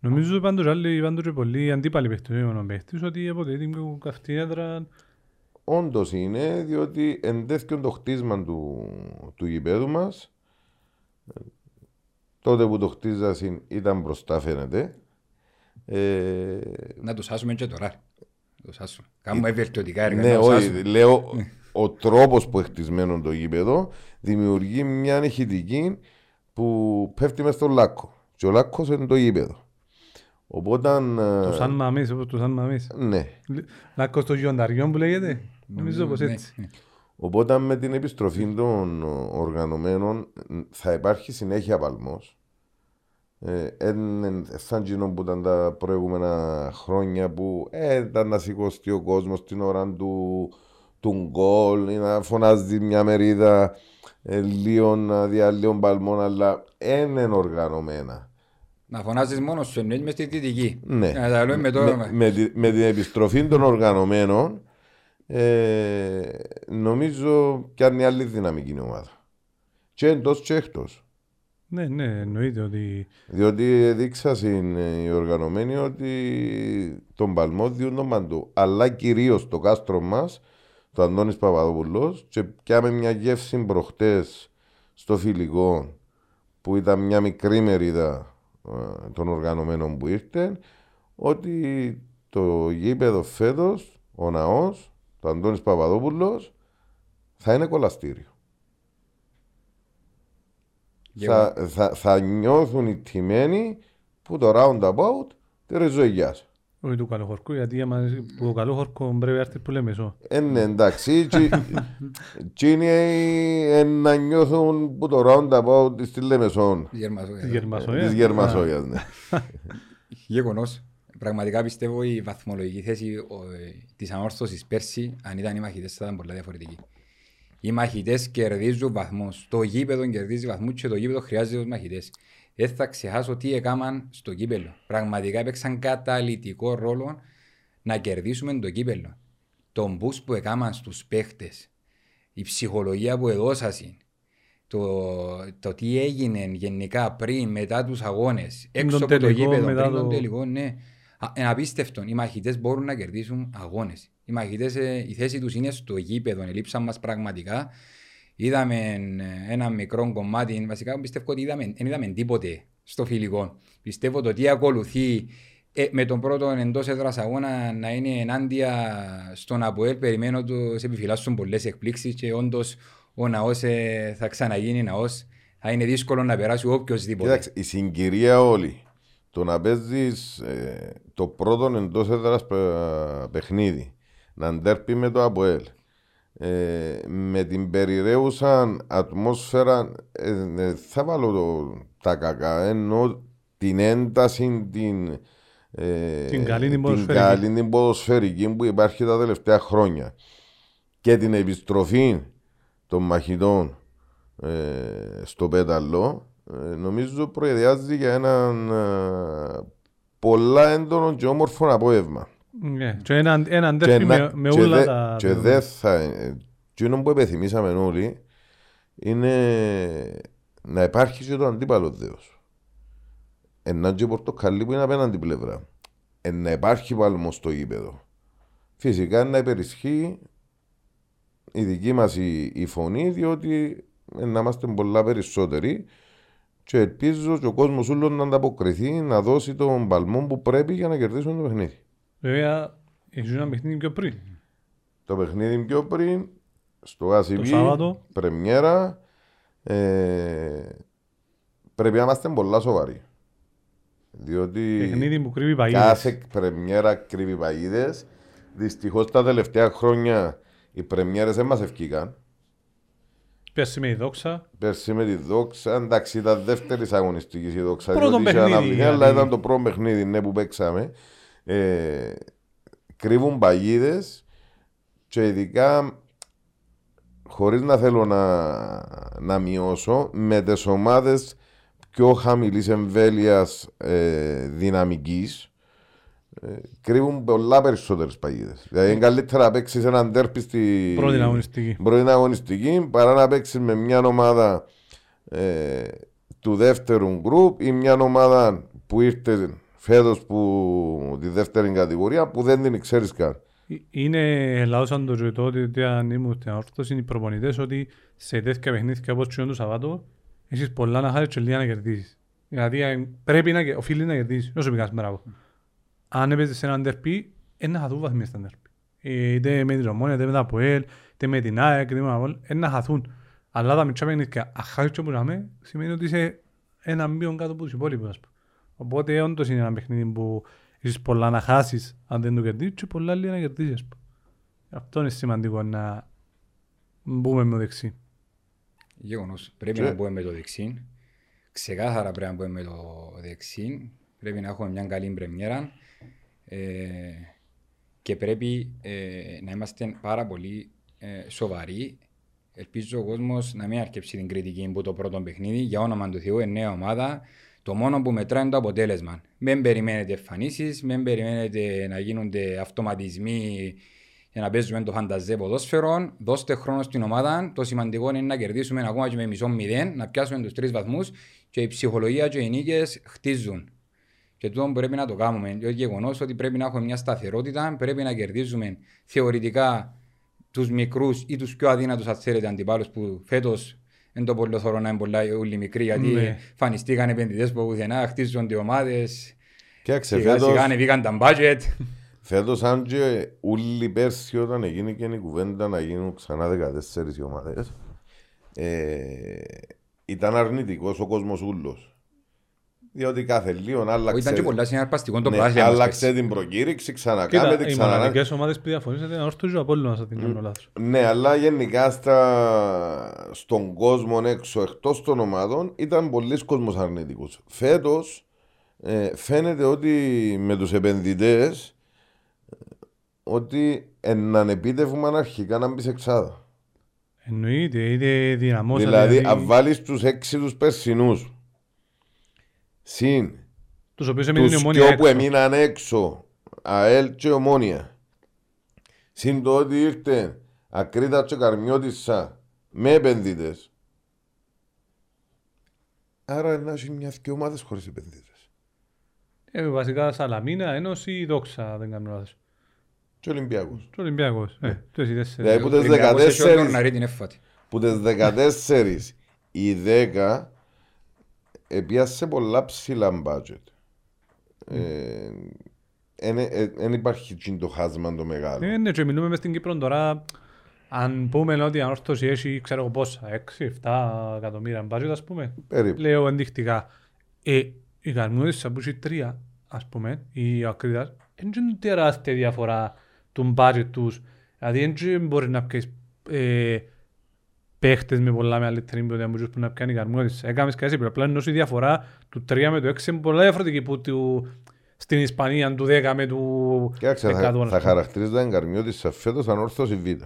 Νομίζω πάντως άλλοι πάντως και πολλοί αντίπαλοι παίχτες ο παίχτης ότι από την καυτή έδρα Όντως είναι, διότι εν τέτοιον το χτίσμα του, του γηπέδου μας, τότε που το χτίζασαν ήταν μπροστά φαίνεται. Ε, Να το σάσουμε και τώρα. Το σάσουμε. Κάνουμε βελτιωτικά έργα. ναι, να το όχι, σάσουμε. λέω ο τρόπος που χτισμένο το γήπεδο δημιουργεί μια ηχητική που πέφτει μες στο λάκκο. Και ο λάκκος είναι το γήπεδο. Οπότε. το σαν μαμής, όπως το σαν μαμής. Ναι. Λάκκος των γιονταριών που λέγεται. Νομίζω πως Ναι, έτσι. ναι. Οπότε με την επιστροφή των οργανωμένων θα υπάρχει συνέχεια παλμός. Ε, εν- εν- σαν κοινό που ήταν τα προηγούμενα χρόνια που ε, ήταν να σηκωστεί ο κόσμος την ώρα του, του γκολ ή να φωνάζει μια μερίδα ε, λίγων διαλύων παλμών αλλά δεν είναι οργανωμένα. Να φωνάζεις μόνος σου, εννοείς μες στη δυτική. Ναι. Να τα λέμε με το με, όνομα. με τη- με την επιστροφή των οργανωμένων ε, νομίζω πιάνει άλλη δυναμική η ομάδα. Και εντός και εκτός. Ναι, ναι, εννοείται ότι Διότι δείξασαν οι οργανωμένοι ότι τον παλμό διούν τον παντού. Αλλά κυρίως το κάστρο μας, το Αντώνης Παπαδόπουλος, και πιάμε μια γεύση προχτές στο φιλικό που ήταν μια μικρή μερίδα ε, των οργανωμένων που ήρθε, ότι το γήπεδο φέτος, ο ναός, το Αντώνης Παπαδόπουλος, θα είναι κολαστήριο. Θα, θα, θα νιώθουν οι τιμένοι που το roundabout τη ριζογιά. Όχι του καλοχωρκού, γιατί άμα που το καλοχωρκό πρέπει να έρθει που λέμε σώ. Ε, ναι, εντάξει, τσι- τσίνοι ε, να νιώθουν που το roundabout της της Λεμεσόν, Της Γερμασόιας. Της Γερμασόιας. της Γερμασόγιας, ναι. *laughs* Γεγονός. Πραγματικά πιστεύω η βαθμολογική θέση ο, ε, της ανόρθωσης πέρσι, αν ήταν οι μαχητές, θα ήταν πολύ διαφορετική. Οι μαχητές κερδίζουν βαθμούς. Το γήπεδο κερδίζει βαθμούς και το γήπεδο χρειάζεται τους μαχητές. Δεν θα ξεχάσω τι έκαναν στο κύπελο. Πραγματικά έπαιξαν καταλητικό ρόλο να κερδίσουμε το κύπελο. το boost που έκαναν στους παίχτες, η ψυχολογία που έδωσαν, το, το τι έγινε γενικά πριν, μετά τους αγώνες, έξω τον από το τελικό, γήπεδο, μετά πριν το- τον τελικό, ναι. Α, Είναι απίστευτο. Οι μαχητές μπορούν να κερδίσουν αγώνες. Οι μαχητές, ε, η θέση τους είναι στο γήπεδο, ελείψαν μας πραγματικά. Είδαμε ε, ένα μικρό κομμάτι, βασικά πιστεύω ότι είδαμε, δεν είδαμε τίποτε στο φιλικό. Πιστεύω το τι ακολουθεί ε, με τον πρώτο εντός έδρας αγώνα να είναι ενάντια στον Αποέλ. Περιμένω τους επιφυλάσσουν πολλές εκπλήξεις και όντως ο ναός ε, θα ξαναγίνει ναός. Θα είναι δύσκολο να περάσει οποιοδήποτε. Κοίταξε, η συγκυρία όλη. Το να παίζεις το πρώτο εντός έδρας παιχνίδι, να αντέρπει με το ΑΠΟΕΛ, ε, με την περιραίουσα ατμόσφαιρα, ε, ε, θα βάλω το, τα κακά, ενώ την ένταση, την, ε, Την καλή την την ποδοσφαιρική. καλή την ποδοσφαιρική που υπάρχει τα τελευταία χρόνια και την επιστροφή των μαχητών ε, στο πέταλο ε, νομίζω προεδιάζει για έναν ε, πολλά έντονο και όμορφο απόγευμα. Ναι, και ένα, ένα Και ντέρφι να- με, με και όλα δε- τα... Και δεν θα... ε, εκείνο που επιθυμήσαμε όλοι είναι να υπάρχει και το αντίπαλο δέος. Ένα και πορτοκαλί που είναι απέναντι πλευρά. Ε, να υπάρχει παλμό στο γήπεδο. Φυσικά να υπερισχύει η δική μας η, η φωνή διότι ε, να είμαστε πολλά περισσότεροι και ελπίζω και ο κόσμος όλων να ανταποκριθεί να δώσει τον παλμό που πρέπει για να κερδίσουμε το παιχνίδι. Βέβαια, έχεις ένα παιχνίδι πιο πριν. Το παιχνίδι πιο πριν, στο ACV, Σάββατο. πρεμιέρα, ε, πρέπει να είμαστε πολλά σοβαροί. Διότι Παιχνίδι που κρύβει παγίδες. κάθε πρεμιέρα κρύβει παγίδες. Δυστυχώς τα τελευταία χρόνια οι πρεμιέρες δεν μας ευκήκαν. Πέρσι με η δόξα. Πέρσι με τη Δόξα, εντάξει ήταν δεύτερης αγωνιστικής η Δόξα. Πρώτο διότι είχε παιχνίδι, αναβληθεί, αλλά δηλαδή. ήταν το πρώτο παιχνίδι ναι, που παίξαμε. Ε, κρύβουν παγίδες και ειδικά χωρίς να θέλω να, να μειώσω με τις ομάδες πιο χαμηλής εμβέλειας ε, δυναμικής ε, κρύβουν πολλά περισσότερες παγίδες. Δηλαδή είναι καλύτερα να παίξεις έναν τέρπι στη Πρώτη αγωνιστική. πρώτη αγωνιστική παρά να παίξεις με μια ομάδα ε, του δεύτερου γκρουπ ή μια ομάδα που ήρθε φέτος που τη δεύτερη κατηγορία που δεν την ξέρεις καν. Ε, Είναι λαούσαν το και τότε ότι αν ήμουν στην όρθωση είναι οι προπονητές ότι σε τέτοια παιχνίδια όπως τσιόν του Σαββάτου έχεις πολλά να χάσεις και λίγα να κερδίσεις. Δηλαδή ε, πρέπει να, κε- οφείλεις να κερδίσεις, όσο πηγάς μπράβο. Αν έπαιζες σε έναν τερπί, ένας χαθούν βαθμίες στα τερπί. Ε, Είτε με την Ομόνια, είτε με τα ΠΟΕΛ, είτε με την ΑΕΚ, είτε με τα ΠΟΕΛ, ένας χαθούν. Αλλά τα μικρά παιχνίδια, αν χάσεις και που ζάμε, σημαίνει ότι είσαι ένα μείον κάτω από τους υπόλοιπους. Ας πούμε. Οπότε όντως είναι ένα παιχνίδι που έχεις πολλά να χάσεις αν δεν το κερδίσεις και πολλά λίγα να κερδίσεις. ας πούμε. Αυτό είναι σημαντικό να μπούμε με το δεξί. Γεγονός. Πρέπει Και- να μπούμε με το δεξί. Ξεκάθαρα πρέπει να μπούμε με το δεξί. Πρέπει να έχουμε μια καλή πρεμιέρα. Ε, και πρέπει ε, να είμαστε πάρα πολύ ε, σοβαροί. Ελπίζω ο κόσμος να μην αρκεψεί την κριτική που το πρώτο παιχνίδι. Για όνομα του Θεού, είναι νέα ομάδα. Το μόνο που μετράει είναι το αποτέλεσμα. Μην περιμένετε εμφανίσεις, μην περιμένετε να γίνονται αυτοματισμοί για να παίζουμε το φανταζέ ποδόσφαιρο. Δώστε χρόνο στην ομάδα. Το σημαντικό είναι να κερδίσουμε ακόμα και με μισό μηδέν, να πιάσουμε τους τρεις βαθμούς και η ψυχολογία και οι νίκες χτίζουν. Και τούτο πρέπει να το κάνουμε. Το γεγονός ότι πρέπει να έχουμε μια σταθερότητα, πρέπει να κερδίζουμε θεωρητικά τους μικρούς ή τους πιο αδύνατους, αν θέλετε, αντιπάλους που φέτος δεν το πολύ θωρώ να είναι πολλά όλοι μικροί, γιατί Ναι. φανιστήκαν επενδυτές που πουθενά χτίζονται ομάδες. Κοίταξε, Σιγά φέτος, σιγά ανεβήκαν τα budget. φέτος αν και ούλοι πέρσι όταν έγινε και η κουβέντα να γίνουν ξανά 14 οι ομάδες ε, ήταν αρνητικός ο κόσμος ούλος. Διότι κάθε λίγο άλλαξε, Ήταν και πολλά συναρπαστικό το ναι, πρωτάθλημα. άλλαξε την προκήρυξη, ξανακάμε την Κοίτα, οι ξανά. μοναδικές ομάδες που διαφωνήσατε είναι όρθος και ο Απόλλωνας, αν δεν κάνω λάθος. Ναι, αλλά γενικά στα... στον κόσμο έξω, εκτός των ομάδων, ήταν πολλοί κόσμος αρνητικός. Φέτος ε, φαίνεται ότι με τους επενδυτές ότι έναν επίτευγμα αρχικά να μπεις σε εξάδα. Εννοείται, είτε δυναμώσατε. δηλαδή, αν βάλεις τους έξι τους περσινούς συν τους οποίους έμεινε η τους ομόνια δυο που έξω. έμειναν έξω, ΑΕΛ και Ομόνια, Συν το ότι ήρθε ακρίτα και καρμιώτησα με επενδυτές. Άρα να έχει μιας και ομάδες χωρίς επενδυτές. Ε, βασικά Σαλαμίνα, Ένωση, Δόξα, δεν κάνω λάθος. Και Ολυμπιακούς. Και Ολυμπιακός. Ε, τόσοι τέσσερις. Δηλαδή που τις Ολυμπιακός έχει 14 όλο να ρίχνει έφατη. που τις 14 οι 10 επιάσε πολλά ψηλά budget. Δεν υπάρχει εκείνο το χάσμα το μεγάλο. Ε, ναι, και μιλούμε μες στην Κύπρο τώρα, αν πούμε ότι η ανόρθωση έχει, ξέρω εγώ πόσα, 6-7 εκατομμύρια μπάτζετ, ας πούμε, Περίπου. λέω ενδεικτικά. Ε, η Καρμιώτησα που έχει τρία, ας πούμε, ή ο Ακρίδας, δεν είναι τεράστια διαφορά του μπάτζετ τους. Δηλαδή, δεν μπορείς να πιέσεις ε, παίχτες με πολλά μεγαλύτερη ποιότητα από τους που να πιάνει η Καρμιώτησα. Έκαμες και εσύ, απλά ενώ η διαφορά του 3 με το 6 είναι πολλά διαφορετική που του, στην Ισπανία του 10 με του Κοίταξε, 100. θα, ας θα πούμε. χαρακτηρίζονταν Καρμιώτης σε φέτος ανόρθωση Β.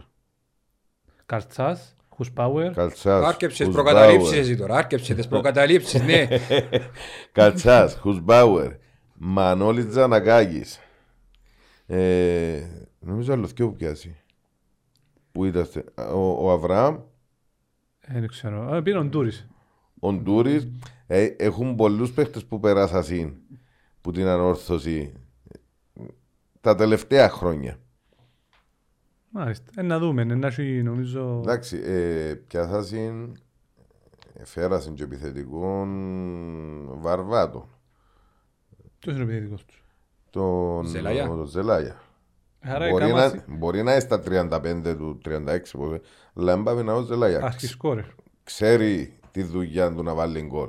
Καρτσάς, Χουσπάουερ, Καλτσάς, Άρκεψες Χουσμπάουερ. προκαταλήψεις εσύ τώρα, άρκεψες τις προκαταλήψεις, ναι. *laughs* Καλτσάς, Χουσμπάουερ, Μανώλης Τζανακάκης. Ε, νομίζω άλλος δυο που πιάσει. Που ήταν στε- ο, ο Αβραάμ, Ε, δεν ξέρω. Ε, Πήρε ο Ντούρις. ο Ντούρης, ε, έχουν πολλούς παίχτες που περάσαν που την ανόρθωση τα τελευταία χρόνια. Μάλιστα. Ε, να δούμε. Ε, να έχει νομίζω... Εντάξει, ε, πιάσασαν, φέρασαν και επιθετικών Βαρβάτο. Ποιος είναι ο επιθετικός τους; Τον Ζελάγια. τον Ζελάγια. Άρα Μπορεί έκαμα να, μπορεί να είναι στα 35 του, 36 πόσο, αλλά έμπαμε να ο Ζελάγια. άρχι σκόρερ. Ξέρει τη δουλειά του να βάλει γκολ.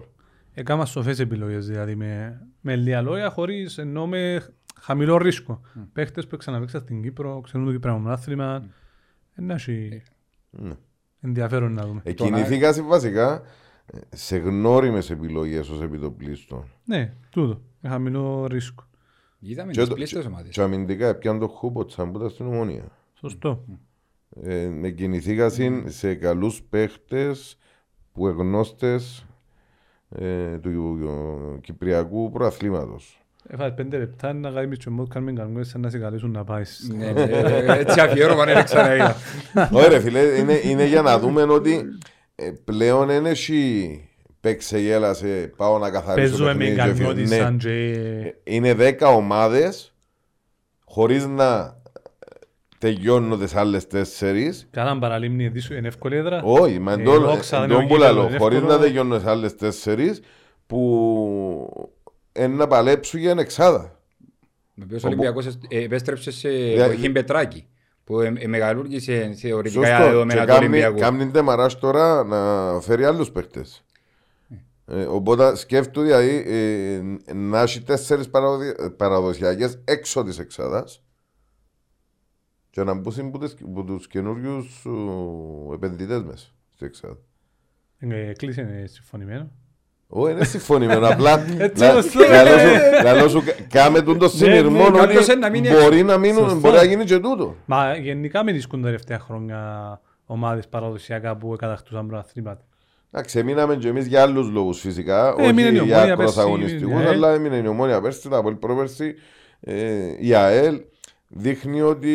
Έκαμα σοφές επιλογές, δηλαδή με, με λίγα λόγια, χωρίς ενώ με χαμηλό ρίσκο. Παίχτες που ξαναπαίξαν στην Κύπρο, ξέρουν το Κυπριακό άθλημα. Ε, να έχει Ναι. ενδιαφέρον να δούμε. Ε, Τον κινηθήκα σε βασικά ε, σε γνώριμες επιλογές ως επιτοπλίστων. Ναι, τούτο. Με χαμηλό ρίσκο. Είδαμε Και τις το- πλήστες και- ομάδες. Και αμυντικά έπιαν το χούποτσα που ήταν στην ομονία. Σωστό. Ε, ε, κινηθήκα συν σε καλούς παίχτες που εγνώστες ε, του ε, Κυπριακού προαθλήματος. Έφαγε πέντε λεπτά να κάνεις και μόνο κάνουμε καρμούες σαν να σε καλέσουν να πάεις. Ναι, ναι, ε, Έτσι αφιέρωμα δεν ξαναείδα. Όχι ρε φίλε, είναι, είναι για να δούμε ότι ε, πλέον δεν έχει παίξε γέλασε, πάω να καθαρίσω Παίζουμε με παιχνίδι και φύγω. καρμιώτης Ναι. σαν και... Είναι 10 ομάδες χωρίς να τελειώνουν τις άλλες τέσσερις. Κάναν παραλίμνη εδίσου, είναι εύκολη έδρα. Όχι, μα Ε, εντός δόξα, δεν εντός είναι που γήπεδο, λαλώ, είναι χωρίς εύκολο. να τελειώνουν τις άλλες τέσσερις που είναι να παλέψουν για εξάδα. Ο οποίος ο Ολυμπιακός ε, επέστρεψε σε Δια- εποχή Πετράκη που ε, ε, μεγαλούργησε θεωρητικά για Σωστό. Και δεδομένα του κάνει, Ολυμπιακού. κάνει τεμαράς τώρα να φέρει άλλους παίχτες. Ε, οπότε σκέφτομαι δηλαδή ε, να έχει τέσσερις παραδο- παραδοσιακές έξω της εξάδας και να μπουν που, τις- που τους καινούριους ου, επενδυτές μέσα στην εξάδα. Ε, Κλείσε είναι συμφωνημένο. Όχι, είναι συμφωνημένο. Απλά *laughs* Έτσι λα- όπως το λαλό λέμε. σου- λαλό σου κα- κάμε τον το συνειρμό ναι, κάποιος είναι να ότι μείνει μπορεί να μείνουν, Σωστό. μπορεί να γίνει και τούτο. Μα γενικά με δίσκουν τα τελευταία χρόνια ομάδες παραδοσιακά που κατακτούσαν προαθλήματα. Εντάξει, έμειναμε και εμείς για άλλους λόγους φυσικά, Ε, έμεινε η όχι για Ομόνια πέρσι, πρωταγωνιστικούς, η ΑΕΛ. αλλά έμεινε η ομόνια πέρσι, τα Απόλλη πρόπερσι. Ε, η ΑΕΛ δείχνει ότι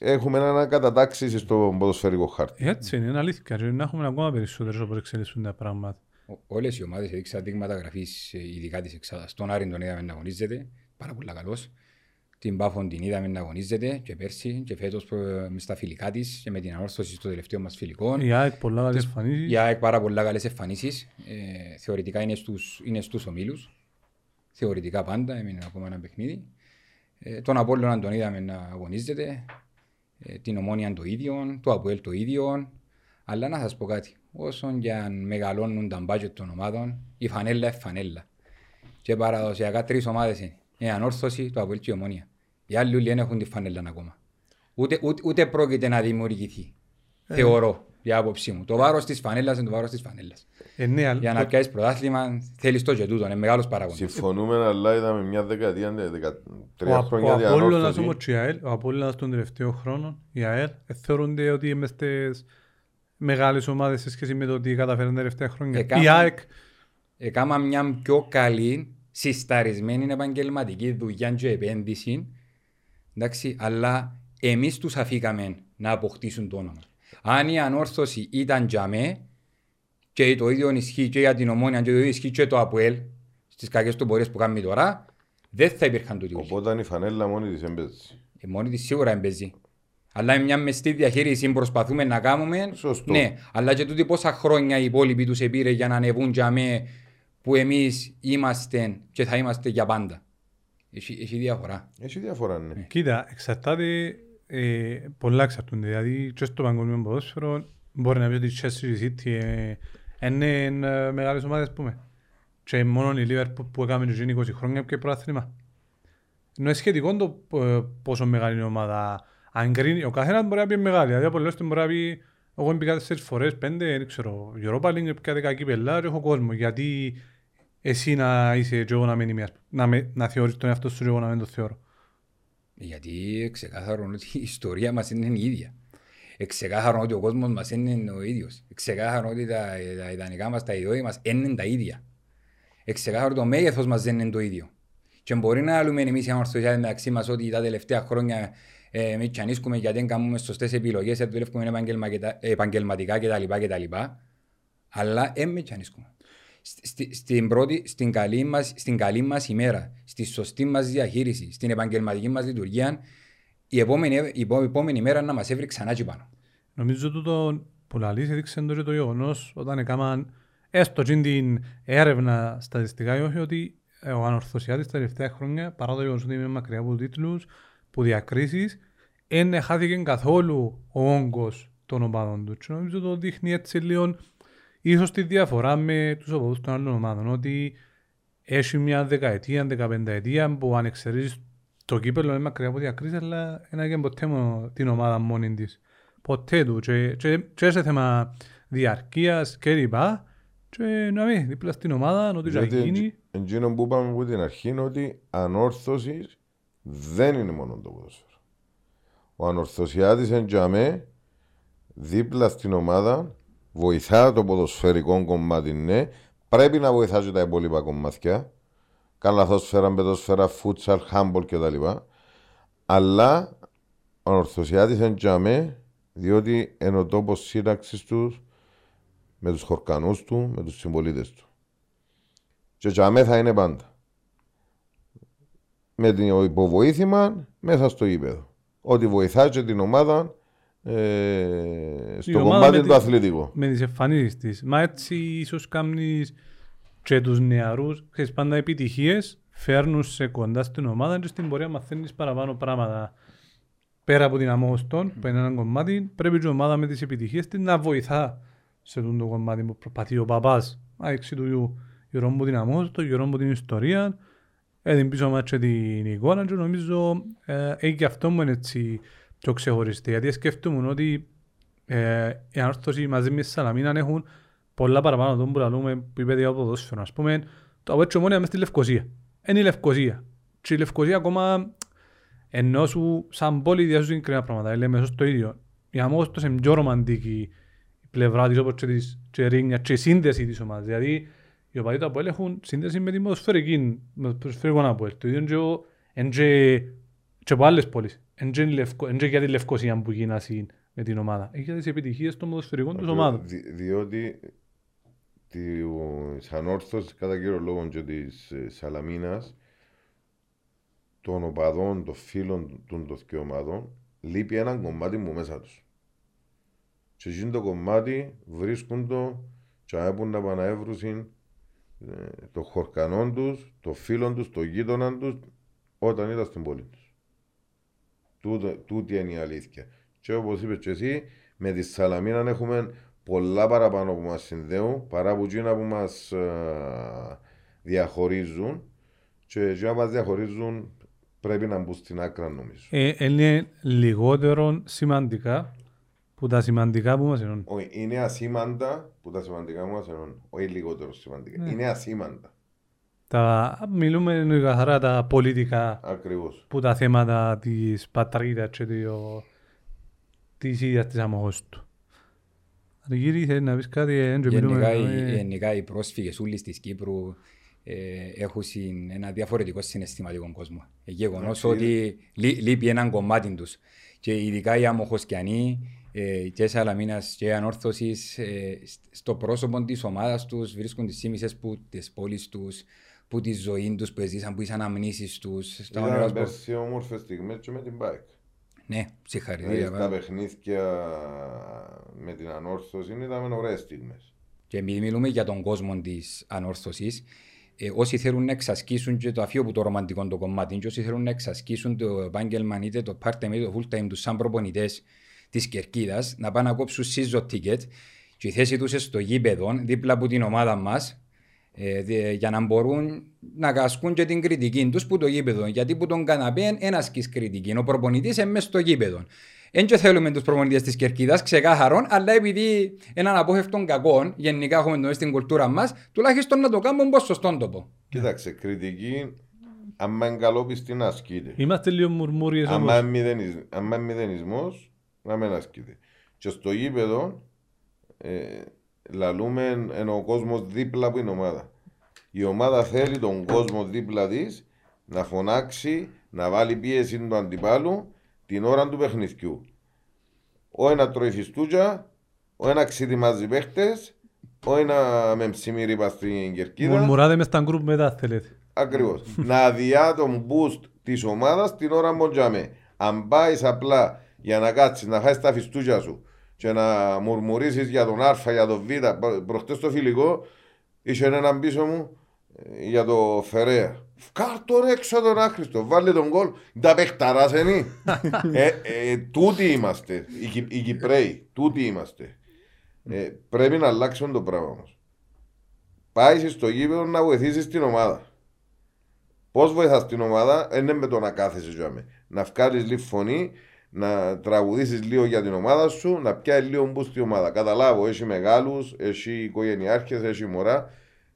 έχουμε έναν κατατάξει στο ποδοσφαιρικό χάρτη. Έτσι είναι, είναι αλήθεια. Και να έχουμε ακόμα περισσότερες όπως εξελίσσουν τα πράγματα. Ο- Όλες οι ομάδες έδειξαν δείγματα γραφής, ε, ειδικά της εξάδας. Τον Άρη τον είδαμε να αγωνίζεται, πάρα πολύ καλός. Την Πάφον την είδαμε να αγωνίζεται και πέρσι και φέτος ε, μες στα φιλικά της και με την ανόρθωση στο τελευταίο μας φιλικό. Η ΑΕΚ πολλά καλές εμφανίσεις. Η ΑΕΚ πάρα πολλά καλές εμφανίσεις. Ε, θεωρητικά είναι στους, είναι στους ομίλους. Θεωρητικά πάντα, έμεινε ακόμα ένα παιχνίδι. Ε, τον Απόλλωνα τον είδαμε να αγωνίζεται. Ε, την Ομόνια το ίδιο, το Αποέλ το ίδιο. Αλλά να σας πω κάτι. Όσον και αν μεγαλώνουν τα μπάτζετ των ομάδων, η φανέλα είναι φανέλα. Και παραδοσιακά τρεις ομάδες είναι. Η Ανόρθωση, το Αποέλ και η Ομόνια. Οι άλλοι όλοι δεν έχουν τη φανέλα ακόμα. Ούτε, ούτε, ούτε πρόκειται να δημιουργηθεί. Θεωρώ, για άποψή μου. Το βάρος της φανέλας είναι το βάρος της φανέλας. Ε, ναι, αλλά Για να το- πιάσεις πρωτάθλημα θέλεις το και τούτο, είναι μεγάλος παράγοντας. Συμφωνούμε, αλλά είδαμε μια δεκαετία, δε- δεκα- Ο, τρία Α- χρόνια ο Απόλλωνας διανόρθωση. όμως και η ΑΕΛ, ο Απόλλωνας των τελευταίων χρόνων, η ΑΕΛ, ε, θεωρούνται ότι είναι στις μεγάλες ομάδες σε σχέση με το ότι καταφέρουν τα τελευταία χρόνια. Εκάμα- Η ΑΕΚ, Έκανα μια πιο καλή, συσταρισμένη επαγγελματική δουλειά και επένδυση. Εντάξει, αλλά εμείς τους αφήκαμε να αποκτήσουν το όνομα. Αν η ανόρθωση ήταν για με, και το ίδιο ισχύει και για την ομόνια και το ίδιο ισχύει και το ΑΠΟΕΛ στις κακές του πορείες που κάνουμε τώρα, δεν θα υπήρχαν τούτοι όλοι. Οπότε η φανέλα μόνη της έμπαιζε. Ε, Μόνη της σίγουρα εμπέζει. Αλλά μες μια μεστή διαχείριση προσπαθούμε να κάνουμε. Σωστό. Ναι, αλλά και τούτοι πόσα χρόνια οι υπόλοιποι τους επήρε για να ανεβούν για με που εμείς είμαστε και θα είμαστε για πάντα. Έχει, έχει διαφορά. Έχει διαφορά, ναι. Κοίτα, εξαρτάται, ε, πολλά εξαρτούνται. Δηλαδή, και στο παγκόσμιο ποδόσφαιρο μπορεί να πει ότι η Chelsea City ε, είναι ε, μεγάλες ομάδες, πούμε. Και μόνο η Liverpool που έκαμε το 20 χρόνια και πρωτάθλημα. Ενώ είναι σχετικό το ε, πόσο μεγάλη είναι η ομάδα. Αν κρίνει, ο καθένας μπορεί να πει μεγάλη. Δηλαδή, από λέω μπορεί να πει, εγώ μπήκα τέσσερις φορές, πέντε, δεν ξέρω, Europa League, πήκα δέκα κύπελλα και έχω κόσμο. Γιατί εσύ να είσαι και εγώ να μην είμαι, ας πούμε, να, με, να θεωρείς τον εαυτό σου και εγώ να μην το θεωρώ. Γιατί ξεκάθαρο ότι η ιστορία μας είναι η ίδια. Ξεκάθαρο ότι ο κόσμος μας είναι ο ίδιος. Ξεκάθαρο ότι τα, τα ιδανικά μας, τα ιδόη μας είναι τα ίδια. Ξεκάθαρο το μέγεθος μας δεν είναι το ίδιο. Και μπορεί να λέμε εμείς οι ανορθωσιάδες μεταξύ μας ότι τα τελευταία χρόνια ε, εμείς τσανίσκουμε γιατί δεν κάνουμε σωστές επιλογές, δεν δουλεύουμε επαγγελμα- επαγγελματικά κτλ. κτλ. Αλλά δεν με τσανίσκουμε. Στη- στην, πρώτη, στην, καλή μας, στην καλή μας ημέρα, στη σωστή μας διαχείριση, στην επαγγελματική μας λειτουργία, η επόμενη, η επό- επόμενη μέρα να μας έβρει ξανά και πάνω. Νομίζω τούτο που λαλείς έδειξε το και το γεγονός όταν έκαναν έστω και την έρευνα στατιστικά ή όχι ότι ε, ο Ανορθωσιάτης τα τελευταία χρόνια παρά το γεγονός ότι είμαι μακριά από τίτλους, που διακρίσεις, δεν χάθηκε καθόλου ο όγκος των ομάδων του. Και νομίζω το δείχνει έτσι λίγο ίσως τη διαφορά με τους οπαδούς των άλλων ομάδων ότι έχει μια δεκαετία, δεκαπενταετία που αν εξαιρέσεις το κύπελλο είναι μακριά από διακρίσεις αλλά δεν έγινε ποτέ μόνο την ομάδα μόνη της. Ποτέ του και, και, και σε θέμα διαρκείας και λοιπά και να μην δίπλα στην ομάδα ότι θα γίνει Γιατί εκείνο που είπαμε από την αρχή είναι ότι ανόρθωσης δεν είναι μόνο το ποδόσφαιρο. Ο ανορθωσιάτης εν τζαμέ, δίπλα στην ομάδα, βοηθά το ποδοσφαιρικό κομμάτι, ναι, πρέπει να βοηθά και τα υπόλοιπα κομμάτια. Καλαθόσφαιρα, πεδόσφαιρα, φούτσαλ, χάμπολ κτλ. Αλλά ο ανορθωσιάτης εν τζαμέ, διότι είναι ο τόπος σύναξης τους με τους χορκανούς του, με τους συμπολίτες του. Και τζαμέ θα είναι πάντα. Με την υποβοήθημα μέσα στο γήπεδο. Ότι βοηθά και την ομάδα ε, στο ομάδα κομμάτι με του τη- αθλητικού. με τις εμφανίσεις της. Μα έτσι ίσως κάνεις και τους νεαρούς, ξέρεις πάντα επιτυχίες, φέρνουν σε κοντά στην ομάδα και στην πορεία μαθαίνεις παραπάνω πράγματα. Πέρα από την αμόστον, που είναι ένα κομμάτι, πρέπει και η ομάδα με τις επιτυχίες της να βοηθά σε αυτό το κομμάτι που προσπαθεί ο παπάς. Άξι του γιου, γύρω μου την αμόστον, γύρω μου την ιστορία, έδινε πίσω μας και την εικόνα και νομίζω ε, ε, και αυτό μου είναι έτσι πιο ξεχωριστή. Γιατί σκέφτομαι ότι ε, η ανόρθωση μαζί μες τη Σαλαμίνα έχουν πολλά παραπάνω των που λαλούμε που είπε για ποδόσφαιρο. Ας πούμε, το Αβέτσο Ομόνια μες στη Λευκοσία. Είναι η Λευκοσία. Και η Λευκοσία ακόμα ενώ σου σαν πόλη διάσου συγκεκριμένα πράγματα. Λέμε ίσως το ίδιο. Η Αμόστος είναι πιο ρομαντική η πλευρά της όπως και της και ρίγνια και η σύνδεση της ομάδας. Δηλαδή οι οπαδοί του Αποέλ έχουν σύνδεση με τη ποδοσφαιρική, με το ποδοσφαιρικό Αποέλ. Το ίδιο είναι και ο- είναι και και από άλλες πόλεις. Είναι και η Λευκο- είναι και για τη Λευκοσία που γίνασαι με την ομάδα. Έχει για τις επιτυχίες των ποδοσφαιρικών τους ομάδων. Δι- διότι της ανόρθωσης κατά κύριο λόγο και της ε, Σαλαμίνας των οπαδών, των φίλων των των δύο ομάδων λείπει ένα κομμάτι μου μέσα τους. Και εκείνο το κομμάτι βρίσκουν το και έπουν να παναεύρουσιν ε, το χορκανόν τους, το φίλων τους, το γείτονα τους όταν ήταν στην πόλη τους. Τούτο, τούτη είναι η αλήθεια. Και όπως είπες και εσύ, με τη Σαλαμίνα έχουμε πολλά παραπάνω που μας συνδέουν παρά που εκείνα που μας ε, διαχωρίζουν και εκείνα που μας διαχωρίζουν πρέπει να μπουν στην άκρα νομίζω. Ε, είναι λιγότερο σημαντικά που τα σημαντικά που μας ενώνουν. Όχι, είναι ασήμαντα που τα σημαντικά μας ενώνουν. Όχι λιγότερο σημαντικά. Ναι. Είναι ασήμαντα. Τα, μιλούμε καθαρά τα πολιτικά Ακριβώς. που τα θέματα της πατρίδας και το, της ίδιας της αμοχώς του. Αργύρι, θέλεις να πεις κάτι, ε, δεν Γενικά, μιλούμε, οι, ε, γενικά οι πρόσφυγες όλης της Κύπρου ε, έχουν συν- ένα διαφορετικό συναισθηματικό κόσμο. Ε, Γεγονός Εντάξει, ότι λεί- λείπει έναν κομμάτι τους. Και ειδικά οι αμοχοσκιανοί ε, και Σαλαμίνας και Ανόρθωσης ε, στο πρόσωπο της ομάδας τους βρίσκουν τις σήμισες που τις πόλεις τους, που τη ζωή τους που ζήσαν, που τις αναμνήσεις τους. στα όνειρά Ήταν τους. πέρσι όμορφες στιγμές και με την bike. Ναι, Δηλαδή συγχαρητήρια. στα πάρα. παιχνίδια με την ανόρθωση ήταν ωραίες στιγμές. Και επειδή μιλούμε για τον κόσμο της ανόρθωσης, ε, όσοι θέλουν να εξασκήσουν και το αφείο που το ρομαντικό το κομμάτι, και όσοι θέλουν να εξασκήσουν το επάγγελμα είτε το part-time είτε το full-time τους σαν προπονητές της κερκίδας, να πάνε να κόψουν season ticket και η θέση τους στο γήπεδο, δίπλα από την ομάδα μας, ε, δι- για να μπορούν να ασκούν και την κριτική τους που το γήπεδο. Γιατί που τον καναπέ ένας ασκεί κριτική. Ο προπονητής είναι μέσα στο γήπεδο. Δεν και θέλουμε τους προπονητές της κερκίδας, ξεκάθαρον, αλλά επειδή έναν απόφευτον κακό, γενικά έχουμε το στην κουλτούρα μας, τουλάχιστον να το κάνουμε όπως σωστόν το πω. Κοίταξε, κριτική, άμα είναι καλόπιστη να ασκείται. Είμαστε λίγο μουρμούριες Άμα όμως. είναι μηδενισ- άμα είναι μηδενισμός, να μην ασκείται. Και στο γήπεδο, ε, λαλούμε ενώ ο κόσμος δίπλα από την ομάδα. Η ομάδα θέλει τον κόσμο δίπλα της να φωνάξει, να βάλει πίεση του αντιπάλου την ώρα του παιχνιδιού. Ο ένας τρώει φιστούτια, ο ένας ξετοιμάζει παίχτες, ο ένας με ψημίρι πας στην κερκίδα. Μουρμουράτε μες στα γκρουπ μετά θέλετε. Ακριβώς. να αδειά τον boost της ομάδας την ώρα που τζαμέ. Αν πάεις απλά για να κάτσεις να φάει τα φιστούκια σου και να μουρμουρίσει για τον Α, για τον Β, προχτές το φιλικό είχε έναν πίσω μου ε, για το Φερέα. Φκάρ ρε έξω τον άχρηστο, βάλε τον κόλ. Τα παιχταράς ενή. ε, ε, τούτοι είμαστε, οι, Κυ- οι Κυπρέοι, τούτοι είμαστε. Ε, πρέπει να αλλάξουμε το πράγμα μας. Πάεις στο γήπεδο να βοηθήσεις την ομάδα. Πώς βοηθάς την ομάδα, δεν είναι με το να κάθεσαι τζάμε. Να βγάλεις λίγο φωνή, να τραγουδήσεις λίγο για την ομάδα σου, να πιάσεις λίγο μπους στην ομάδα. Καταλάβω, έχει μεγάλους, έχει οικογενειάρχες, έχει μωρά.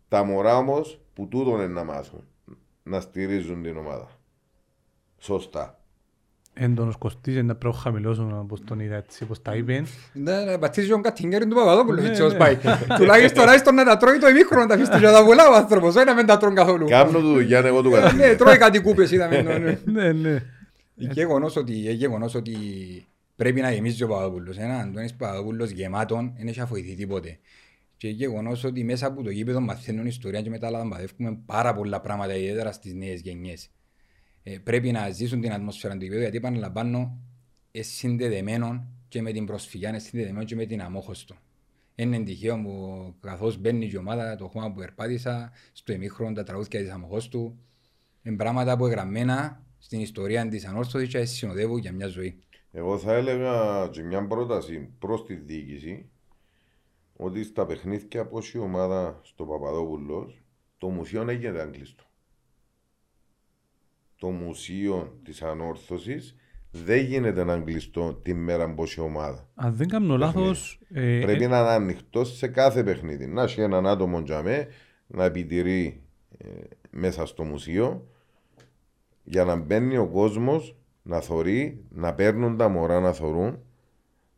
Τα μωρά όμως που τούτον είναι να μάθουν να στηρίζουν την ομάδα. Σωστά. Έντονος κοστίζει να πρέπει να χαμηλώσουν όπως τον είδα έτσι, όπως τα είπε. Ναι, να πατήσει τον κατηγέρι του Παπαδόπουλου, Ναι, έτσι ως ναι. πάει. Τουλάχιστον άιστον να τα τρώει το ημίχρονο, τα αφήσει για τα πολλά ο άνθρωπος, όχι να μην τα τρώνε καθόλου. Κάμνω του δουλειά, εγώ του Ναι, κατηγορώ. τρώει κάτι κούπες, είδαμε. ναι, ναι. Ναι, ναι. Γεγονός ότι, ε, γεγονός ότι πρέπει να γεμίζει ο Παπαδόπουλος. Ένα Αντώνης Παπαδόπουλος γεμάτον δεν έχει αφοηθεί τίποτε. Και γεγονός ότι μέσα από το γήπεδο μαθαίνουν ιστορία και μετά λαμπαδεύουμε πάρα πολλά πράγματα, ιδιαίτερα στις νέες γενιές. Ε, πρέπει να ζήσουν την ατμόσφαιρα του γήπεδου, γιατί επαναλαμβάνω, είναι συνδεδεμένο και με την προσφυγιά, είναι συνδεδεμένο και με την αμόχωστο. Είναι τυχαίο που καθώς μπαίνει η ομάδα, το χώμα που περπάτησα, στο ημίχρονο τα τραγούδια της αμοχώστου, είναι πράγματα που εγγραμμένα στην ιστορία της ανόρθωσης και συνοδεύουν για μια ζωή. Εγώ θα έλεγα και μια πρόταση προς τη διοίκηση ότι στα παιχνίδια από η ομάδα στο Παπαδόπουλος το μουσείο δεν γίνεται αγγλιστό. Το μουσείο της ανόρθωσης δεν γίνεται να αγγλιστό τη μέρα που η ομάδα. Αν δεν κάνω λάθος, ε, Πρέπει να είναι ανοιχτό σε κάθε παιχνίδι. Να έχει έναν άτομο τζαμέ να επιτηρεί ε, μέσα στο μουσείο για να μπαίνει ο κόσμος να θωρεί, να παίρνουν τα μωρά να θωρούν,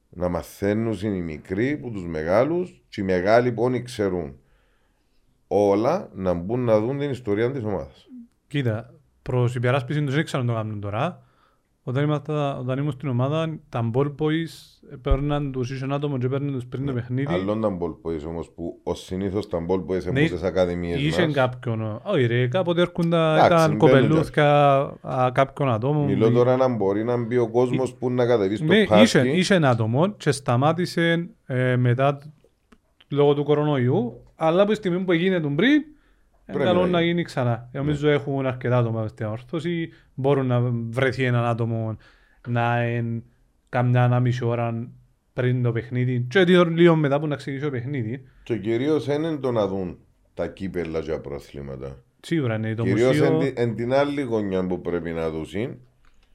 να μαθαίνουν οι μικροί που τους μεγάλους και οι μεγάλοι που όλοι ξέρουν όλα να μπουν να δουν την ιστορία της ομάδας. κοίτα, προς υπεράσπιση τους δεν ξέρω να το κάνουν τώρα. Όταν, ήμασταν, όταν ήμουν στην ομάδα, τα ball boys παίρναν τους ίσον άτομο και παίρναν τους πριν το παιχνίδι. Άλλο τα ball boys όμως που ως συνήθως τα ball boys Ναι, έχουν τις ακαδημίες Είχε μας. κάποιον, όχι ρε, κάποτε έρχονταν, Εντάξει, ήταν μπαίνουν κοπελούθια α, κάποιον ατόμο. Μιλώ τώρα να μπορεί να μπει ο κόσμος που να κατεβεί στο Ναι, είχε, πάρτι. είχε ένα άτομο και σταμάτησε ε, μετά λόγω του κορονοϊού, αλλά από τη στιγμή που έγινε τον πριν, είναι Πρέπει καλό να να γίνει. γίνει ξανά. Ε, Νομίζω έχουν αρκετά άτομα στην όρθωση, μπορούν να βρεθεί έναν άτομο να είναι κάμια ένα μισή ώρα πριν το παιχνίδι και δύο- λίγο μετά που να ξεκινήσει το παιχνίδι. Και κυρίως είναι το να δουν τα κύπελα για προαθλήματα. Σίγουρα είναι το Κυρίως μουσείο εν την άλλη γωνιά που πρέπει να δουν.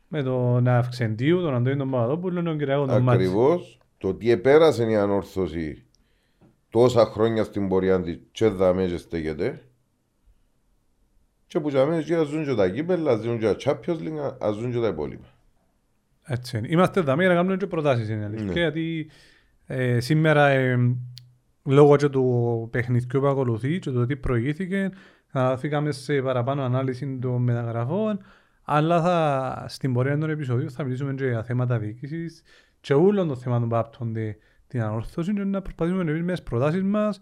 με τον Αυξεντίου, τον Αντώνη τον Παπαδόπουλο, τον Κυριακό τον Μάτση. Ακριβώς το τι επέρασε η ανόρθωση τόσα χρόνια στην πορεία της και δαμέ και στέκεται. Και που για μένα και ζουν και τα κύπελα, ζουν και τα Champions League, ας ζουν και τα υπόλοιπα. Έτσι είναι. Είμαστε εδώ για να κάνουμε και προτάσεις είναι η αλήθεια. Ναι. Γιατί ε, σήμερα ε, λόγω και του παιχνιδιού που ακολουθεί και το τι προηγήθηκε, αναφήκαμε σε παραπάνω ανάλυση των μεταγραφών, Αλλά θα, στην πορεία των επεισοδίων θα μιλήσουμε και για θέματα διοίκησης και όλων των θεμάτων που άπτονται την ανόρθωση και να προσπαθήσουμε να βρούμε τις προτάσεις μας.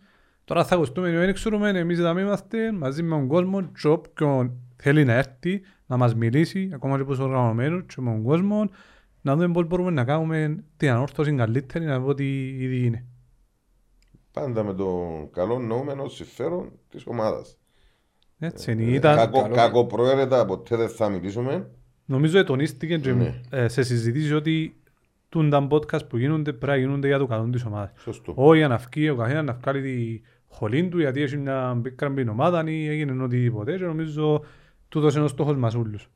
Τώρα θα ακουστούμε, δεν ξέρουμε, εμείς θα είμαστε μαζί με τον κόσμο και όποιον θέλει να έρθει να μας μιλήσει, ακόμα και πως οργανωμένος και με τον κόσμο, να δούμε πώς μπορούμε να κάνουμε την ανόρθωση καλύτερη από ό,τι ήδη είναι. Πάντα με το καλό νοούμενο συμφέρον της ομάδας. Έτσι είναι. Ήταν... Κακο, καλό. κακοπροαίρετα ποτέ δεν θα μιλήσουμε. Νομίζω τονίστηκε και Ναι. ε, σε συζητήσεις ότι τούν τα podcast που γίνονται πρέπει να γίνονται για το καλό της ομάδας. Σωστό. Όχι για να βγει ο καθένας να βγάλει τη χολή του γιατί έχει μια μπήκραμπη ομάδα ή έγινε οτιδήποτε και νομίζω τούτος είναι ο στόχος μας όλους.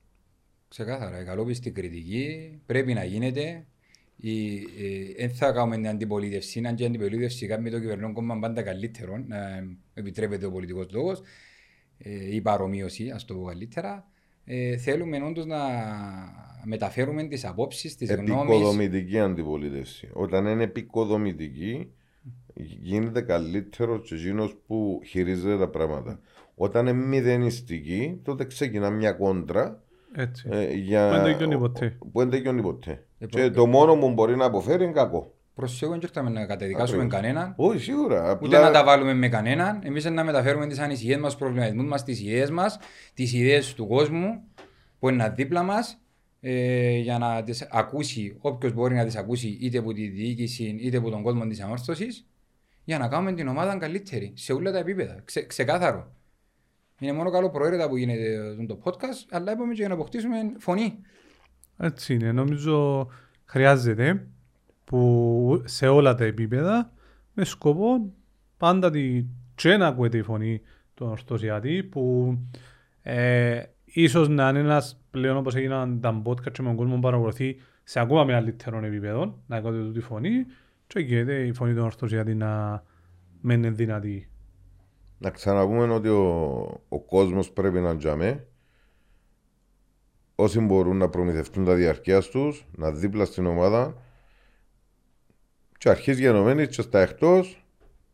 Ξεκάθαρα, η καλόπιστη κριτική πρέπει να γίνεται. Δεν θα κάνουμε την αντιπολίτευση, αν και η αντιπολίτευση κάνει το κυβερνών κόμμα πάντα καλύτερο, να επιτρέπεται ο πολιτικός λόγος, ε, η παρομοίωση, ας το πω καλύτερα. Ε, θέλουμε όντως να μεταφέρουμε τις απόψεις, τις γνώμεις. Επικοδομητική αντιπολίτευση. Όταν είναι επικοδομητική, γίνεται καλύτερος και εκείνος που χειρίζεται τα πράγματα. Όταν είναι μηδενιστική, τότε ξεκινά μια κόντρα Έτσι. ε, για... Που δεν τελειώνει ποτέ. Που δεν τελειώνει ποτέ. Ε, Και προ- το μόνο που μπορεί να αποφέρει είναι κακό. Προσέχω, δεν ήρθαμε να καταδικάσουμε Ακριβώς. κανέναν, Όχι, σίγουρα. ούτε να τα Απλά βάλουμε με κανέναν. Εμείς να μεταφέρουμε τις ανησυχίες μας, τους προβληματισμούς μας, τις ιδέες μας, τις ιδέες του κόσμου που είναι δίπλα μας ε, για να τις ακούσει όποιος μπορεί να τις ακούσει είτε από τη διοίκηση είτε από τον κόσμο της ανόρθωσης για να κάνουμε την ομάδα καλύτερη σε όλα τα επίπεδα. Ξε, ξεκάθαρο. Είναι μόνο καλό προαίρετα που γίνεται το podcast, αλλά είπαμε και για να αποκτήσουμε φωνή. Έτσι είναι. Νομίζω χρειάζεται που σε όλα τα επίπεδα με σκοπό πάντα τη, και να ακούεται η φωνή του ορθωσιάτη που ε, ίσως να είναι ένας πλέον όπως έγιναν τα podcast και με τον κόσμο που παρακολουθεί σε ακόμα μεγαλύτερο επίπεδο να ακούτε τη φωνή και γίνεται η φωνή του ορθωσιάτη να μένει δυνατή. να ξαναπούμε ότι ο, ο κόσμος πρέπει να τζαμέ. Όσοι μπορούν να προμηθευτούν τα διαρκεία τους, να δίπλα στην ομάδα και αρχίζει γενομένης και στα εκτός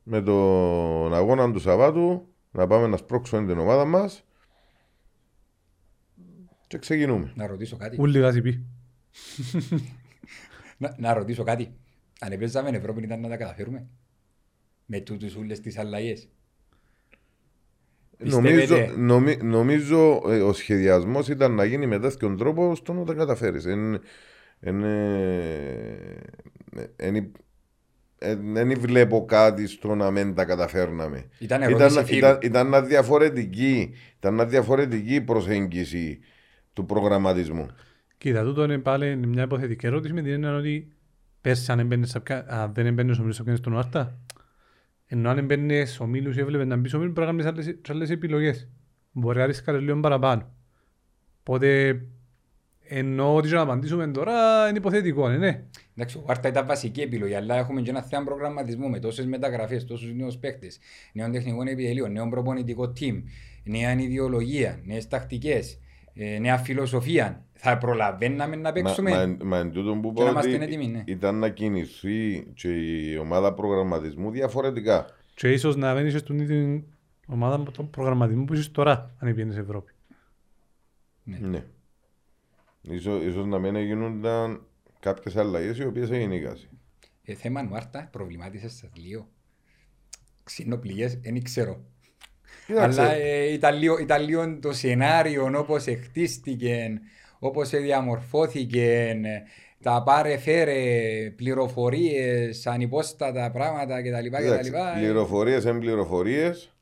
με τον αγώνα του Σαββάτου να πάμε να σπρώξουμε την ομάδα μας και ξεκινούμε. Να ρωτήσω κάτι. Ούλοι γάζι πει. Να, να ρωτήσω κάτι. Αν επέζαμε Ευρώπη ήταν να τα καταφέρουμε. Με τούτους όλες τις αλλαγές. Νομίζω, Πιστεύετε; νομι, νομίζω ε, ο σχεδιασμός ήταν να γίνει με τέτοιον τρόπο στο να τα καταφέρεις. Εν- εν, ε, εν- εν- Δεν βλέπω κάτι στο να μην τα καταφέρναμε. Ήταν Ήταν, ερώτηση φίλου. ήταν, ήταν μια διαφορετική, ήταν μια διαφορετική προσέγγιση του προγραμματισμού. Κοίτα, τούτο είναι πάλι μια υποθετική ερώτηση με την έννοια ότι πέρσι αν, έμπαινες σε ποια- αν δεν έμπαινες ο Μίλος στον Άρτα, ενώ αν έμπαινες ο Μίλος ή έβλεπες να μπεις ο Μίλος πρέπει να κάνεις άλλες, και άλλες επιλογές. Μπορεί να ρίσκαρες λίγο παραπάνω. Οπότε ενώ ότι και να απαντήσουμε τώρα είναι υποθετικό, ναι. Εντάξει, ο Βάρτα ήταν βασική επιλογή, αλλά έχουμε και ένα θέμα προγραμματισμού με τόσες μεταγραφές, τόσους νέους παίκτες, νέων τεχνικών επιτελείων, νέο προπονητικό team, νέα ιδεολογία, νέες τακτικές, νέα φιλοσοφία. Θα προλαβαίναμε να Μα, παίξουμε. μα, μα εν τούτον που Και να πω ότι είμαστε έτοιμοι, ναι. ήταν να κινηθεί και η ομάδα προγραμματισμού διαφορετικά. Και ίσως να μην είσαι στην ίδια ομάδα με τον προγραμματισμό που είσαι τώρα, αν πήγαινες Ευρώπη. Ναι. Ίσως, ίσως να μην γίνονταν κάποιες αλλαγές οι οποίες έγινε η κάση. Ε, θέμα Νουάρτα, προβλημάτισες σας λίγο. Ξυνοπληγέ, δεν ξέρω. Κοίταξε, Αλλά ε, ήταν, λίγο, ήταν λίγο το σενάριο όπως χτίστηκε, όπως διαμορφώθηκε, ε, τα πάρε φέρε, πληροφορίες, ανυπόστατα πράγματα κτλ. κοίταξε, κτλ. πληροφορίες εν πληροφορίες.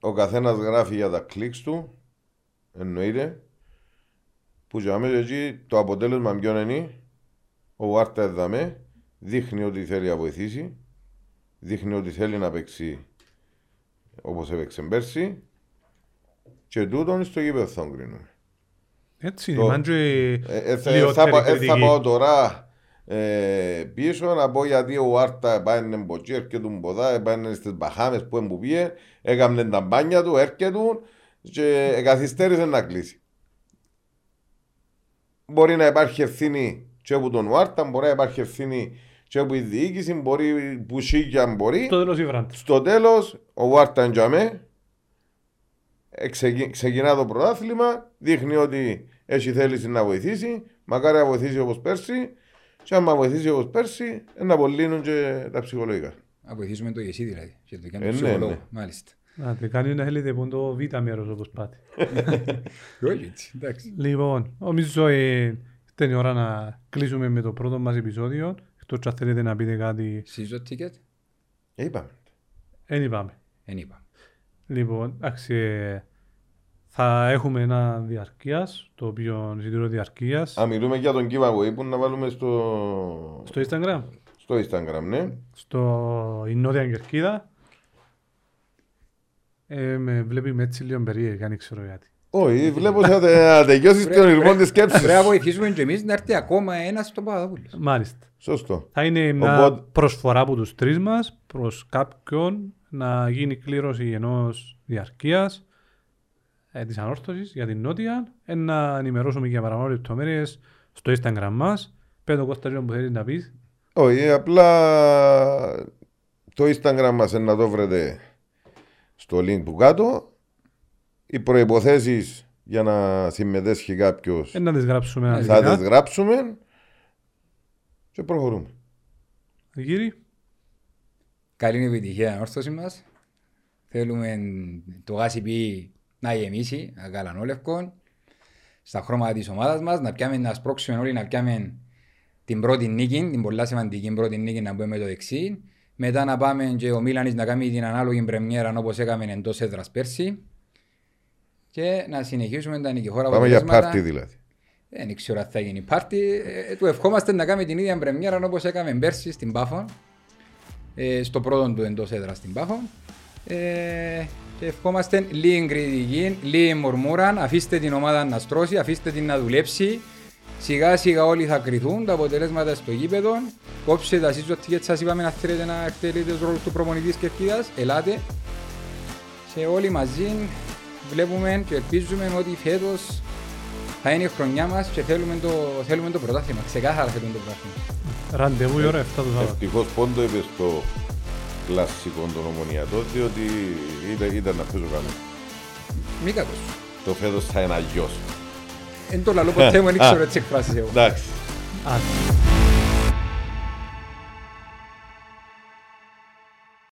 Ο καθένας γράφει για τα κλικς του. Εννοείται. Που για μέσα εκεί το αποτέλεσμα ποιο είναι; Ο Βάρτα εδαμε. Δείχνει ότι θέλει να βοηθήσει. Δείχνει ότι θέλει να παίξει όπως έπαιξε πέρσι. Και τούτον στο γήπεδο θα τον κρίνουμε. Έτσι Το- είναι, μάν και Ε, ε, θα, λιγότερη θα, πα- ε, θα κριτική. πάω τώρα ε, πίσω να πω γιατί ο Άρτα πάει μποτσί, έρχεται του ποδά, πάει στις Μπαχάμες που που πήγε, έκαμε τα μπάνια του, έρχεται και καθυστέρησε να κλείσει. Μπορεί να υπάρχει ευθύνη και από τον Άρτα, μπορεί να υπάρχει ευθύνη και από η διοίκηση, μπορεί που σίγια μπορεί. το τέλος η Βράντα. Στο τέλος, ο Βάρτα εντιαμέ Ε, ξεκι- ξεκινά το πρωτάθλημα, δείχνει ότι έχει θέληση να βοηθήσει. Μακάρι να βοηθήσει όπως πέρσι. Και άμα βοηθήσει όπως πέρσι, ε, να απολύνουν και τα ψυχολογικά. Να βοηθήσουμε το εσύ δηλαδή. Και το Ε, κάνει ναι, ψυχολόγο. ναι. Μάλιστα. Να τε κάνει να θέλετε που είναι το β' μέρος όπως πάτε. *laughs* Όχι έτσι, εντάξει. Λοιπόν, νομίζω ε, ήταν η ώρα να κλείσουμε με το πρώτο μας επεισόδιο. Εκτός αν θέλετε να πείτε κάτι, Season ticket, Ε, είπαμε. δεν είπαμε. δεν είπα. Λοιπόν, εντάξει, ε, θα έχουμε ένα διαρκείας, το οποίο εισιτήριο διαρκείας, Α, μιλούμε για τον giveaway που να βάλουμε στο, στο Instagram, στο Instagram, ναι. στο η Νότια Κερκίδα. Ε, με βλέπει με έτσι λίγο περίεργα, δεν ξέρω γιατί. Όχι, βλέπω ότι θα τε- να τελειώσεις τον ηρμό της σκέψης. Πρέπει να βοηθήσουμε και εμείς να έρθει ακόμα ένας στον Παπαδόπουλο. Μάλιστα. Σωστό. Θα είναι μια Οπότε- προσφορά από τους τρεις μας προς κάποιον να γίνει κλήρωση ενός διαρκείας ε, της ανόρθωσης για την Νότια ε, να ενημερώσουμε για παραπάνω λεπτομέρειες στο Instagram μας. Πέτω Κώστα λίγο που θέλεις να πεις. Όχι, απλά το Instagram μας είναι να το βρείτε στο link που κάτω. Οι προϋποθέσεις για να συμμετέσχει κάποιος Ε, να τις γράψουμε θα αναλυτικά. τις γράψουμε και προχωρούμε. Γύρι, Καλή επιτυχία ανόρθωση μας. Θέλουμε το γάσι πει να γεμίσει, αγαλανόλευκο, στα χρώματα της ομάδας μας, να πιάμε να σπρώξουμε όλοι, να πιάμε την πρώτη νίκη, την πολλά σημαντική πρώτη νίκη να μπούμε με το δεξί. Μετά να πάμε και ο Μίλανης να κάνει την ανάλογη πρεμιέρα όπως έκαμε εντός έδρας πέρσι. Και να συνεχίσουμε τα νικηφόρα Πάμε για αποτελέσματα. πάρτι δηλαδή. Δεν ξέρω αν θα γίνει πάρτι. Ε, του ευχόμαστε να κάνει την ίδια πρεμιέρα όπως έκαμε πέρσι στην Πάφο. Ε, στο πρώτο του εντός έδρας στην Πάφο. Ε, και ευχόμαστε λίγη κριτική, λίγη μουρμούρα. Αφήστε την ομάδα να στρώσει, αφήστε την να δουλέψει. Σιγά σιγά όλοι θα κρυθούν τα αποτελέσματα στο γήπεδο. Κόψτε τα σύζωτη γιατί σας είπαμε να θέλετε να εκτελείτε τους ρόλους του προπονητής της Κερκίδας. Ελάτε. Και όλοι μαζί βλέπουμε και ελπίζουμε ότι φέτος θα είναι η χρονιά μας και θέλουμε το, θέλουμε το πρωτάθλημα. Ξεκάθαρα θέλουμε το πρωτάθλημα. ραντεβού η ώρα 7 το Σάββατο. Ευτυχώς πόντο είπε στο κλασικό των ομονιατών διότι ήταν, ήταν να παίζω καλό. Μη κακός. Το φέτος θα είναι αλλιώς. Εν το λαλό ποτέ μου, δεν ξέρω έτσι εκφράσεις εγώ. Εντάξει. Άντε.